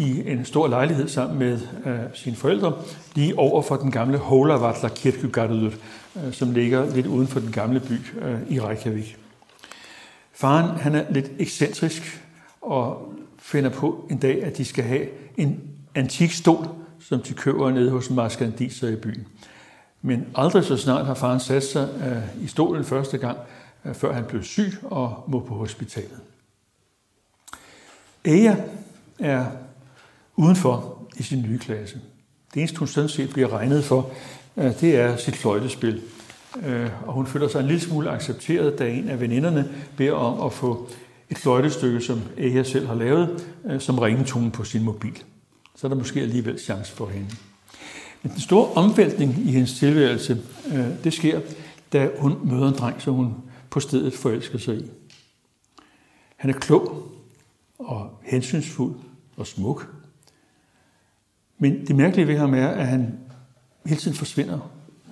i en stor lejlighed sammen med øh, sine forældre, lige over for den gamle Hólavatla kirkegårdur, øh, som ligger lidt uden for den gamle by øh, i Reykjavik. Faren han er lidt ekscentrisk og finder på en dag, at de skal have en antik stol, som de køber nede hos en maskandiser i byen. Men aldrig så snart har faren sat sig øh, i stolen første gang, øh, før han blev syg og må på hospitalet. Ea er udenfor i sin nye klasse. Det eneste, hun sådan set bliver regnet for, øh, det er sit fløjtespil. Øh, og hun føler sig en lille smule accepteret, da en af veninderne beder om at få et fløjtestykke, som Aya selv har lavet, øh, som ringetone på sin mobil. Så er der måske alligevel chance for hende. Men den store omvæltning i hendes tilværelse, det sker, da hun møder en dreng, som hun på stedet forelsker sig i. Han er klog og hensynsfuld og smuk. Men det mærkelige ved ham er, at han hele tiden forsvinder,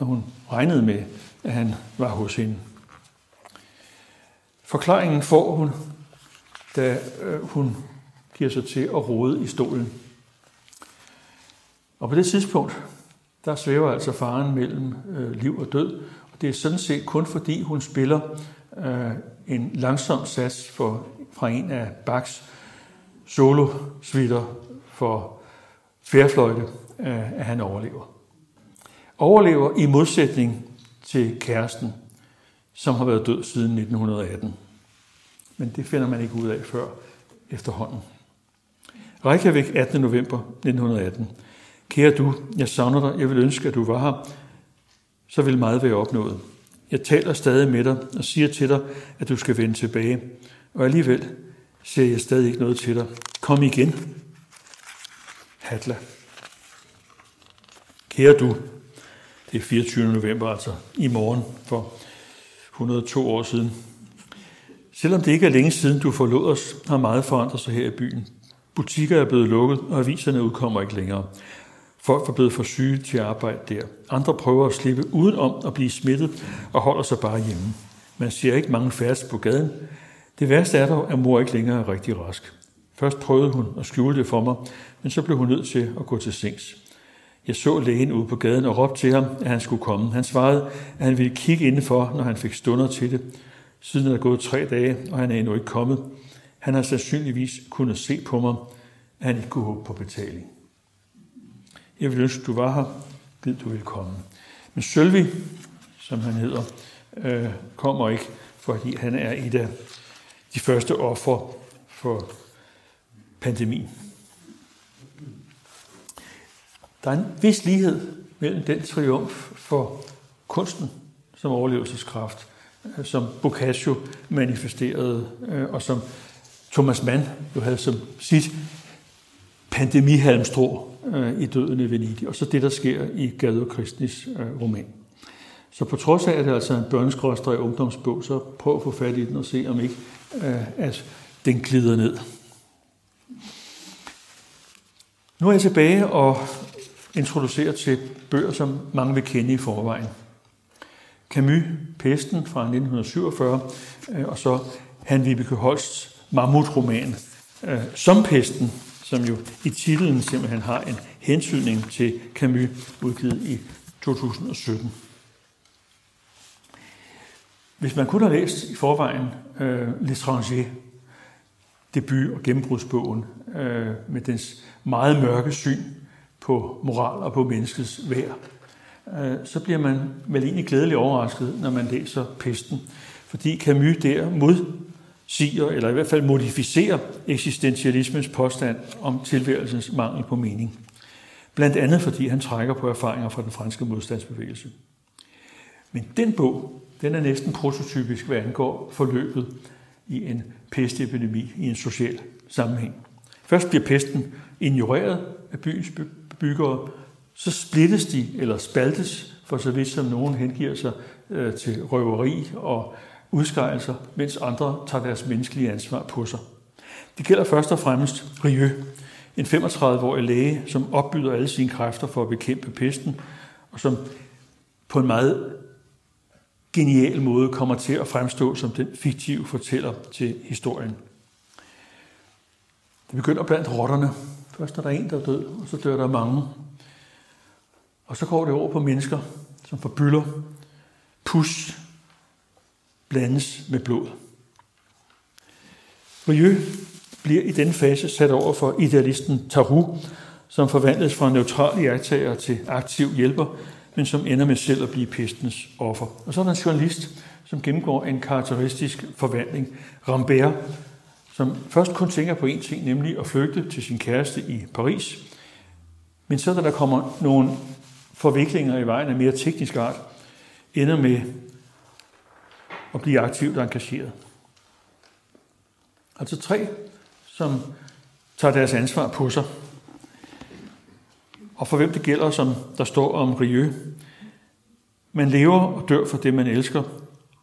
når hun regnede med, at han var hos hende. Forklaringen får hun, da øh, hun giver sig til at rode i stolen. Og på det tidspunkt, der svæver altså faren mellem øh, liv og død. Og det er sådan set kun fordi hun spiller øh, en langsom sats for, fra en af Bachs solo for tværfløjte, øh, at han overlever. Overlever i modsætning til kæresten, som har været død siden 1918. Men det finder man ikke ud af før efterhånden. Reykjavik 18. november 1918. Kære du, jeg savner dig, jeg vil ønske, at du var her, så vil meget være opnået. Jeg taler stadig med dig og siger til dig, at du skal vende tilbage. Og alligevel siger jeg stadig ikke noget til dig. Kom igen. Hatla. Kære du, det er 24. november, altså i morgen for 102 år siden. Selvom det ikke er længe siden, du forlod os, har meget forandret sig her i byen. Butikker er blevet lukket, og aviserne udkommer ikke længere. Folk er blevet for syge til at arbejde der. Andre prøver at slippe udenom at blive smittet og holder sig bare hjemme. Man ser ikke mange færds på gaden. Det værste er dog, at mor ikke længere er rigtig rask. Først prøvede hun at skjule det for mig, men så blev hun nødt til at gå til sengs. Jeg så lægen ude på gaden og råbte til ham, at han skulle komme. Han svarede, at han ville kigge indenfor, når han fik stunder til det. Siden er der gået tre dage, og han er endnu ikke kommet. Han har sandsynligvis kunnet se på mig, at han ikke kunne håbe på betaling. Jeg vil ønske, du var her. Gid du ville komme. Men Sølvi, som han hedder, øh, kommer ikke, fordi han er et af de første offer for pandemien. Der er en vis lighed mellem den triumf for kunsten som overlevelseskraft, øh, som Boccaccio manifesterede, øh, og som Thomas Mann jo havde som sit pandemihalmstrå øh, i Døden i Venedig, og så det, der sker i Gade Kristnis roman. Så på trods af, at det altså er altså en børneskrådstræk ungdomsbog, så prøv at få fat i den og se, om ikke at den glider ned. Nu er jeg tilbage og introducerer til bøger, som mange vil kende i forvejen. Camus, Pesten fra 1947, øh, og så Han Vibeke Holsts mammutroman, øh, Som Pesten som jo i titlen simpelthen har en hensynning til Camus, udgivet i 2017. Hvis man kun har læst i forvejen øh, L'étranger, debut- og gennembrudsbogen, øh, med dens meget mørke syn på moral og på menneskets værd, øh, så bliver man vel egentlig glædelig overrasket, når man læser Pesten. Fordi Camus der modsiger, eller i hvert fald modificerer eksistentialismens påstand om tilværelsens mangel på mening. Blandt andet fordi han trækker på erfaringer fra den franske modstandsbevægelse. Men den bog, den er næsten prototypisk, hvad angår forløbet i en pestepidemi i en social sammenhæng. Først bliver pesten ignoreret af byens byggere, så splittes de eller spaltes, for så vidt som nogen hengiver sig øh, til røveri og udskejelser, mens andre tager deres menneskelige ansvar på sig. Det gælder først og fremmest Rieu, en 35-årig læge, som opbyder alle sine kræfter for at bekæmpe pesten, og som på en meget genial måde kommer til at fremstå som den fiktive fortæller til historien. Det begynder blandt rotterne. Først er der en, der er død, og så dør der mange. Og så går det over på mennesker, som forbyller. Pus blandes med blod. Rieu bliver i den fase sat over for idealisten Taru, som forvandles fra neutral iagtager til aktiv hjælper, men som ender med selv at blive pestens offer. Og så er der en journalist, som gennemgår en karakteristisk forvandling. Rambert, som først kun tænker på én ting, nemlig at flygte til sin kæreste i Paris. Men så da der kommer nogle forviklinger i vejen af mere teknisk art, ender med at blive aktivt engageret. Altså tre, som tager deres ansvar på sig. Og for hvem det gælder, som der står om Rieu. Man lever og dør for det, man elsker.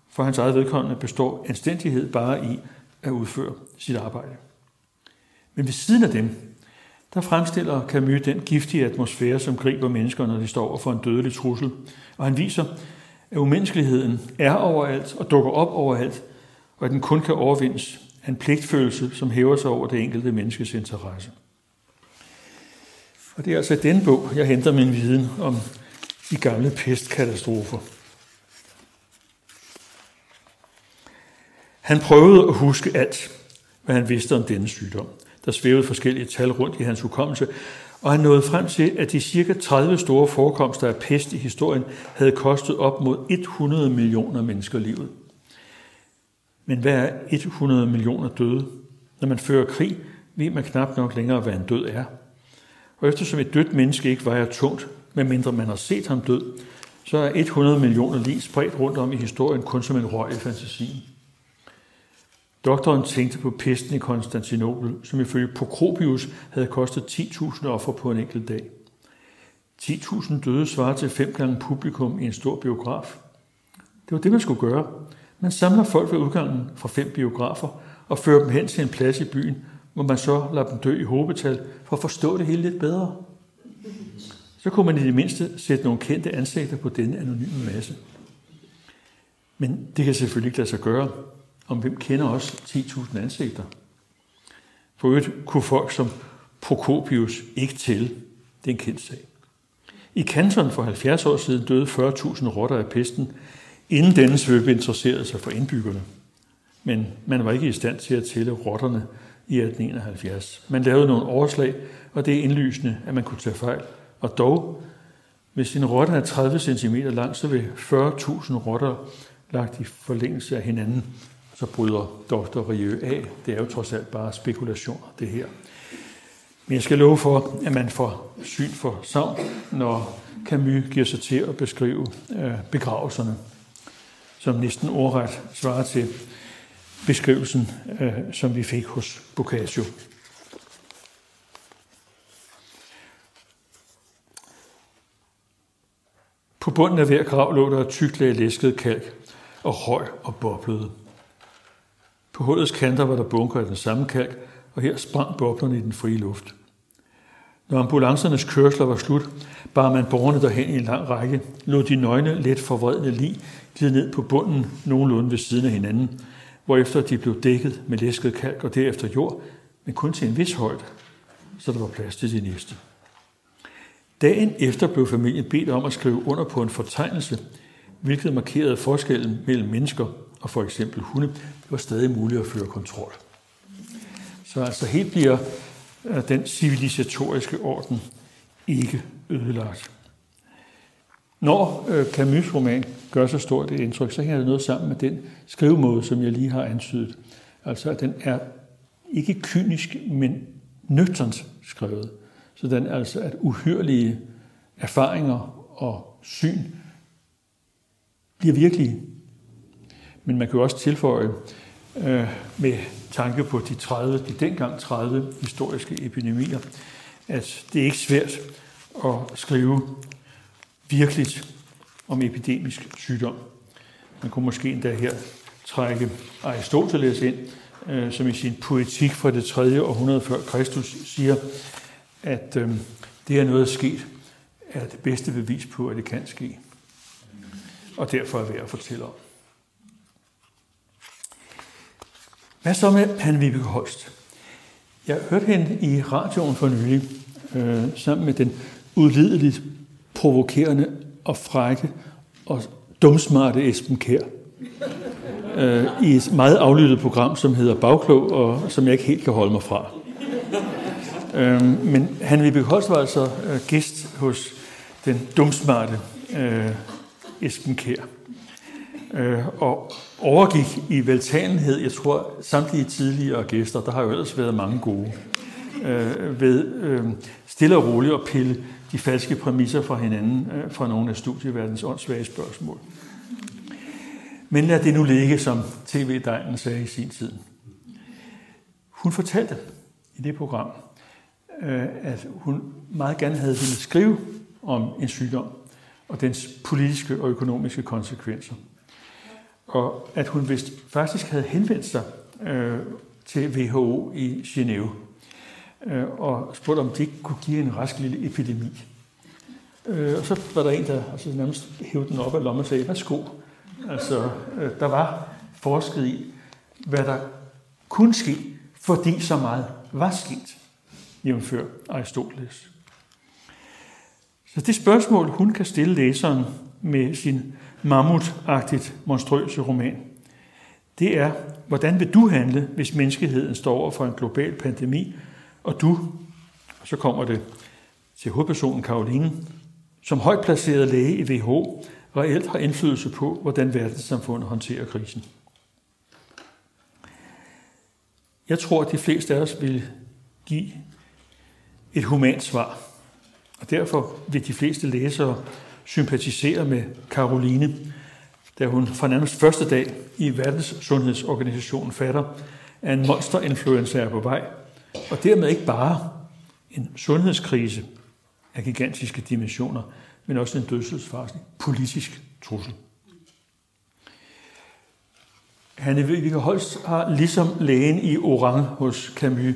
For hans eget vedkommende består anstændighed bare i at udføre sit arbejde. Men ved siden af dem, der fremstiller Camus den giftige atmosfære, som griber mennesker, når de står over for en dødelig trussel. Og han viser, at umenneskeligheden er overalt og dukker op overalt, og at den kun kan overvindes af en pligtfølelse, som hæver sig over det enkelte menneskes interesse. Og det er altså i denne bog, jeg henter min viden om de gamle pestkatastrofer. Han prøvede at huske alt, hvad han vidste om denne sygdom. Der svævede forskellige tal rundt i hans hukommelse, og han nåede frem til, at de cirka 30 store forekomster af pest i historien havde kostet op mod 100 millioner mennesker livet. Men hvad er 100 millioner døde? Når man fører krig, ved man knap nok længere, hvad en død er. Og eftersom et dødt menneske ikke vejer tungt, medmindre man har set ham død, så er 100 millioner lige spredt rundt om i historien kun som en røg i fantasien. Doktoren tænkte på pesten i Konstantinopel, som ifølge Procopius havde kostet 10.000 offer på en enkelt dag. 10.000 døde svarer til fem gange publikum i en stor biograf. Det var det, man skulle gøre. Man samler folk ved udgangen fra fem biografer og fører dem hen til en plads i byen, hvor man så lader dem dø i hobetal, for at forstå det hele lidt bedre. Så kunne man i det mindste sætte nogle kendte ansigter på denne anonyme masse. Men det kan selvfølgelig ikke lade sig gøre, om hvem kender også 10.000 ansigter. For øvrigt kunne folk som Procopius ikke tælle. Det er en kendt sag. I Kanton for 70 år siden døde 40.000 rotter af pesten, inden denne svøb interesserede sig for indbyggerne. Men man var ikke i stand til at tælle rotterne i 1871. Man lavede nogle overslag, og det er indlysende, at man kunne tage fejl. Og dog, hvis en rotte er 30 cm lang, så vil 40.000 rotter lagt i forlængelse af hinanden, så bryder Dr. Rieu af. Det er jo trods alt bare spekulationer, det her. Men jeg skal love for, at man får syn for savn, når Camus giver sig til at beskrive øh, begravelserne, som næsten ordret svarer til beskrivelsen, øh, som vi fik hos Boccaccio. På bunden af hver grav lå der et tykt lag læsket kalk og røg og boblede. På hullets kanter var der bunker af den samme kalk, og her sprang boblerne i den frie luft. Når ambulancernes kørsler var slut, bar man borgerne derhen i en lang række, lod de nøgne, let forvredne lig glide ned på bunden nogenlunde ved siden af hinanden, hvorefter de blev dækket med læsket kalk og derefter jord, men kun til en vis højde, så der var plads til de næste. Dagen efter blev familien bedt om at skrive under på en fortegnelse, hvilket markerede forskellen mellem mennesker og for eksempel hunde. Det var stadig muligt at føre kontrol. Så altså helt bliver øh, den civilisatoriske orden ikke ødelagt. Når øh, Camus' roman gør så stort et indtryk, så hænger det noget sammen med den skrivemåde, som jeg lige har antydet. Altså, at den er ikke kynisk, men nøgternt skrevet. Så den er altså, at uhyrlige erfaringer og syn bliver virkelige. Men man kan jo også tilføje øh, med tanke på de 30, de dengang 30 historiske epidemier, at det er ikke svært at skrive virkeligt om epidemisk sygdom. Man kunne måske endda her trække Aristoteles ind, øh, som i sin poetik fra det 3. århundrede før Kristus siger, at øh, det er noget sket, er det bedste bevis på, at det kan ske. og derfor er værd at fortælle om. Hvad så med Hanne Vibeke Holst? Jeg hørte hende i radioen for nylig, øh, sammen med den udlideligt provokerende og frække og dumsmarte Esben Kær øh, i et meget aflyttet program, som hedder Bagklog, og som jeg ikke helt kan holde mig fra. Øh, men han Vibeke Holst var altså øh, gæst hos den dumsmarte øh, Esben Kær. Øh, og overgik i veltalenhed, jeg tror samtlige tidligere gæster, der har jo ellers været mange gode, øh, ved øh, stille og roligt at pille de falske præmisser fra hinanden øh, fra nogle af studieverdens åndssvage spørgsmål. Men lad det nu ligge, som tv-degnen sagde i sin tid. Hun fortalte i det program, øh, at hun meget gerne havde ville skrive om en sygdom og dens politiske og økonomiske konsekvenser. Og at hun vist faktisk havde henvendt sig øh, til WHO i Genève øh, og spurgte, om det ikke kunne give en rask lille epidemi. Øh, og så var der en, der altså, nærmest hævde den op af lommen og sagde, værsgo. Altså, øh, der var forsket i, hvad der kunne ske, fordi så meget var sket, jævnfør Aristoteles. Så det spørgsmål, hun kan stille læseren med sin mammutagtigt monstrøse roman, det er, hvordan vil du handle, hvis menneskeheden står over for en global pandemi, og du, og så kommer det til hovedpersonen Karoline, som højt placeret læge i WHO, reelt har indflydelse på, hvordan verdenssamfundet håndterer krisen. Jeg tror, at de fleste af os vil give et humant svar. Og derfor vil de fleste læsere sympatisere med Karoline, da hun fra nærmest første dag i Verdenssundhedsorganisationen fatter, at en monsterinfluenza er på vej, og dermed ikke bare en sundhedskrise af gigantiske dimensioner, men også en dødselsfarlig politisk trussel. Hanne Vibeke Holst har ligesom lægen i Orange hos Camus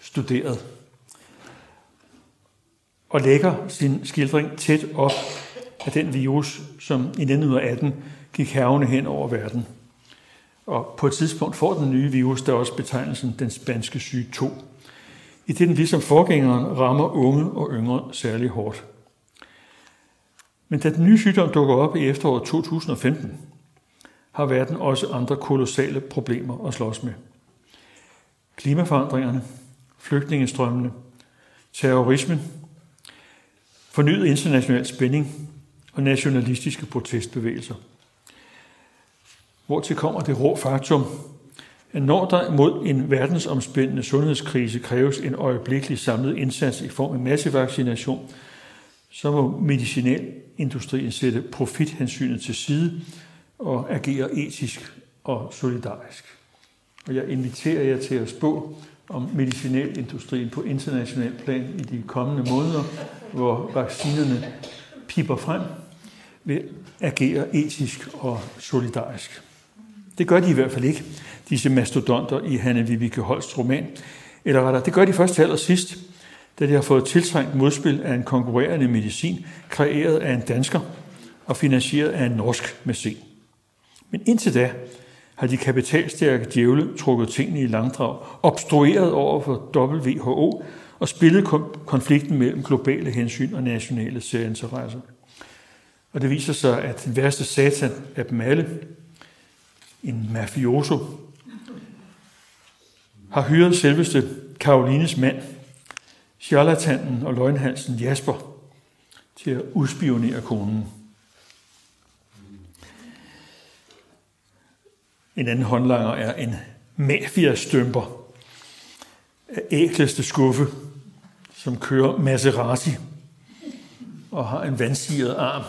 studeret og lægger sin skildring tæt op af den virus, som i 1918 gik hervende hen over verden. Og på et tidspunkt får den nye virus der også betegnelsen den spanske syge 2, i det den ligesom forgængeren rammer unge og yngre særlig hårdt. Men da den nye sygdom dukker op i efteråret 2015, har verden også andre kolossale problemer at slås med. Klimaforandringerne, flygtningestrømmene, terrorismen, fornyet international spænding og nationalistiske protestbevægelser. Hvortil kommer det rå faktum, når der mod en verdensomspændende sundhedskrise kræves en øjeblikkelig samlet indsats i form af massevaccination, så må medicinalindustrien sætte profithensynet til side og agere etisk og solidarisk. Og jeg inviterer jer til at spå om medicinalindustrien på international plan i de kommende måneder, hvor vaccinerne piper frem, vil agere etisk og solidarisk. Det gør de i hvert fald ikke, disse mastodonter i Hanne Vibeke Holsts roman. Eller rettere, det gør de først til allersidst, da de har fået tiltrængt modspil af en konkurrerende medicin, kreeret af en dansker og finansieret af en norsk mæcen. Men indtil da har de kapitalstærke djævle trukket tingene i langdrag, obstrueret over for WHO og spillet konflikten mellem globale hensyn og nationale særinteresser. Og det viser sig, at den værste satan af dem alle, en mafioso, har hyret selveste Karolines mand, charlatanen og løgnhalsen Jasper, til at udspionere konen. En anden håndlanger er en mafiastømper af ækleste skuffe, som kører Maserati og har en vandsiget arm,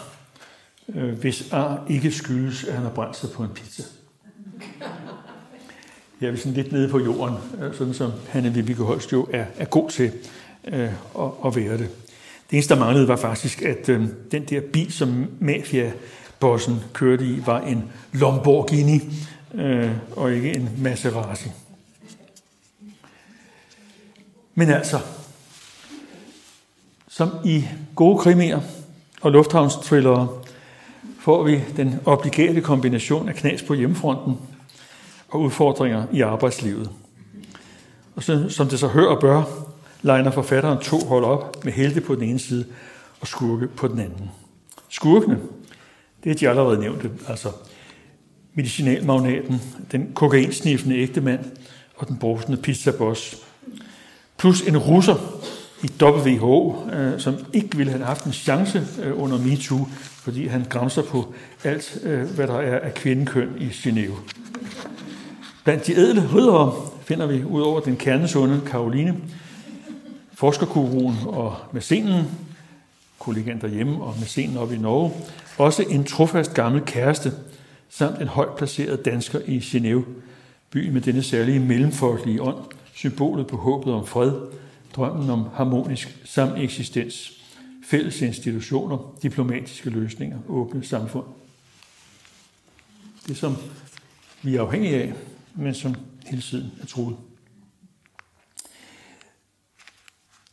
øh, hvis ar ikke skyldes, at han har brændt sig på en pizza. Jeg vil sådan lidt nede på jorden, øh, sådan som Hanne Vibeke Holst jo er, er god til øh, at, at være det. Det eneste, der manglede, var faktisk, at øh, den der bil, som mafiabossen kørte i, var en Lamborghini øh, og ikke en Maserati. Men altså, som i gode krimier og lufthavnstrillere, får vi den obligate kombination af knas på hjemmefronten og udfordringer i arbejdslivet. Og så, som det så hører og bør, legner forfatteren to hold op med helte på den ene side og skurke på den anden. Skurkene, det er de allerede nævnte, altså medicinalmagnaten, den kokainsniffende ægtemand og den brusende pizzaboss. Plus en russer i WHO, øh, som ikke ville have haft en chance øh, under MeToo, fordi han grænser på alt, øh, hvad der er af kvindekøn i Genève. Blandt de ædle riddere finder vi udover den kernesunde Karoline, forskerkuruen og messenen, kollegaen derhjemme og messenen op i Norge, også en trofast gammel kæreste, samt en højt placeret dansker i Genève, byen med denne særlige mellemfolkelige ånd, symbolet på håbet om fred, drømmen om harmonisk sameksistens, fælles institutioner, diplomatiske løsninger, åbne samfund. Det, som vi er afhængige af, men som hele tiden er troet.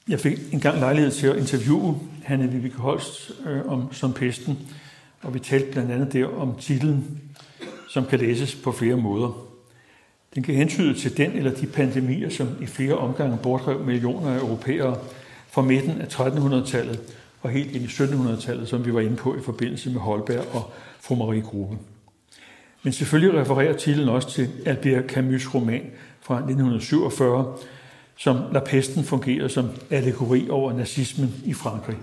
Jeg fik engang lejlighed til at interviewe Hanne Vibeke Holst øh, om som pesten, og vi talte blandt andet der om titlen, som kan læses på flere måder. Den kan hentyde til den eller de pandemier, som i flere omgange bortrev millioner af europæere fra midten af 1300-tallet og helt ind i 1700-tallet, som vi var inde på i forbindelse med Holberg og fru Marie Grube. Men selvfølgelig refererer titlen også til Albert Camus' roman fra 1947, som La Pesten fungerer som allegori over nazismen i Frankrig.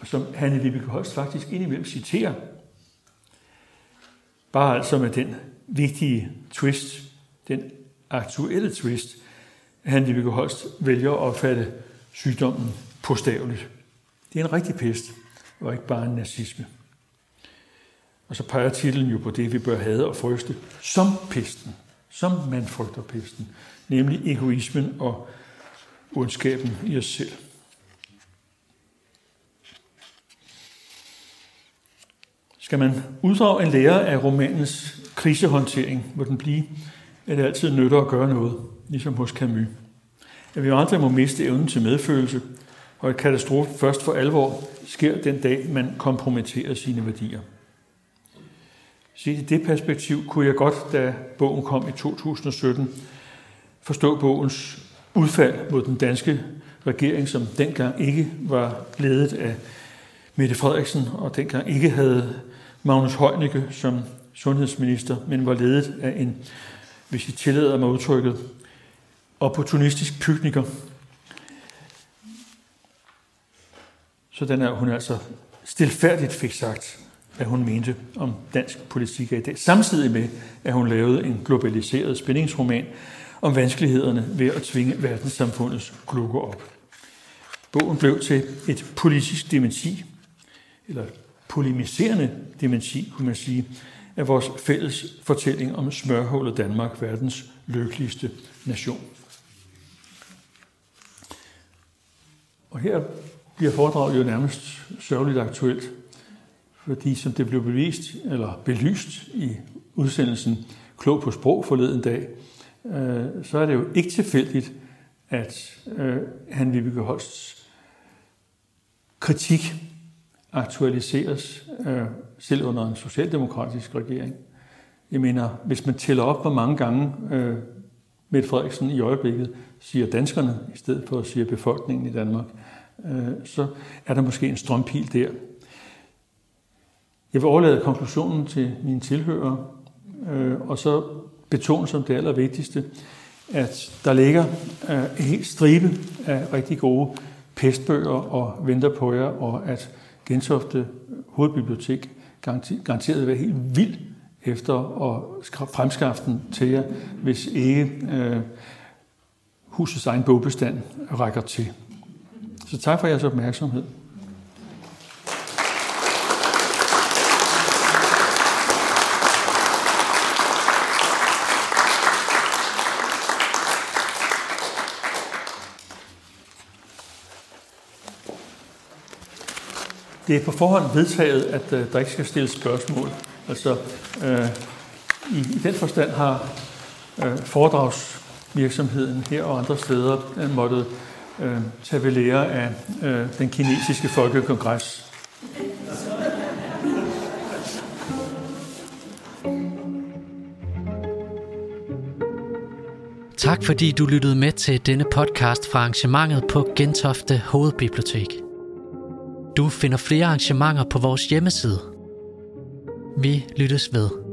Og som Hanne Vibeke Holst faktisk indimellem citerer. Bare altså med den vigtige twist, den aktuelle twist, at Hanne Vibeke Holst vælger at opfatte sygdommen påstaveligt. Det er en rigtig pest, og ikke bare en nazisme. Og så peger titlen jo på det, vi bør have og frygte som pesten, som man frygter pesten, nemlig egoismen og ondskaben i os selv. Skal man uddrage en lære af romanens krisehåndtering, må den blive, at det altid nytter at gøre noget, ligesom hos Camus. At vi andre må miste evnen til medfølelse, og at katastrofen først for alvor sker den dag, man kompromitterer sine værdier. Så i det perspektiv kunne jeg godt, da bogen kom i 2017, forstå bogens udfald mod den danske regering, som dengang ikke var ledet af Mette Frederiksen, og dengang ikke havde Magnus Heunicke som sundhedsminister, men var ledet af en, hvis I tillader mig udtrykket, opportunistisk pygniker. Så den er hun altså stilfærdigt fik sagt, hvad hun mente om dansk politik i dag, samtidig med, at hun lavede en globaliseret spændingsroman om vanskelighederne ved at tvinge verdenssamfundets klukker op. Bogen blev til et politisk dementi, eller polemiserende dementi, kunne man sige, af vores fælles fortælling om smørhullet Danmark, verdens lykkeligste nation. Og her bliver foredraget jo nærmest sørgeligt aktuelt, fordi som det blev bevist, eller belyst i udsendelsen Klog på sprog forleden dag, øh, så er det jo ikke tilfældigt, at øh, han Vibeke Holsts kritik aktualiseres øh, selv under en socialdemokratisk regering. Jeg mener, hvis man tæller op, hvor mange gange øh, Mette Frederiksen i øjeblikket siger danskerne, i stedet for at sige befolkningen i Danmark, øh, så er der måske en strømpil der. Jeg vil overlade konklusionen til mine tilhører, øh, og så betone som det allervigtigste, at der ligger øh, en helt stribe af rigtig gode pestbøger og venter på jer, og at Gentofte Hovedbibliotek garanteret vil være helt vild efter at fremskaffe den til jer, hvis ikke øh, husets egen bogbestand rækker til. Så tak for jeres opmærksomhed. Det er på forhånd vedtaget, at øh, der ikke skal stilles spørgsmål. Altså, øh, i, i den forstand har øh, foredragsvirksomheden her og andre steder øh, måttet øh, tage ved lære af øh, den kinesiske folkekongres. Tak fordi du lyttede med til denne podcast fra arrangementet på Gentofte Hovedbibliotek. Du finder flere arrangementer på vores hjemmeside. Vi lyttes ved.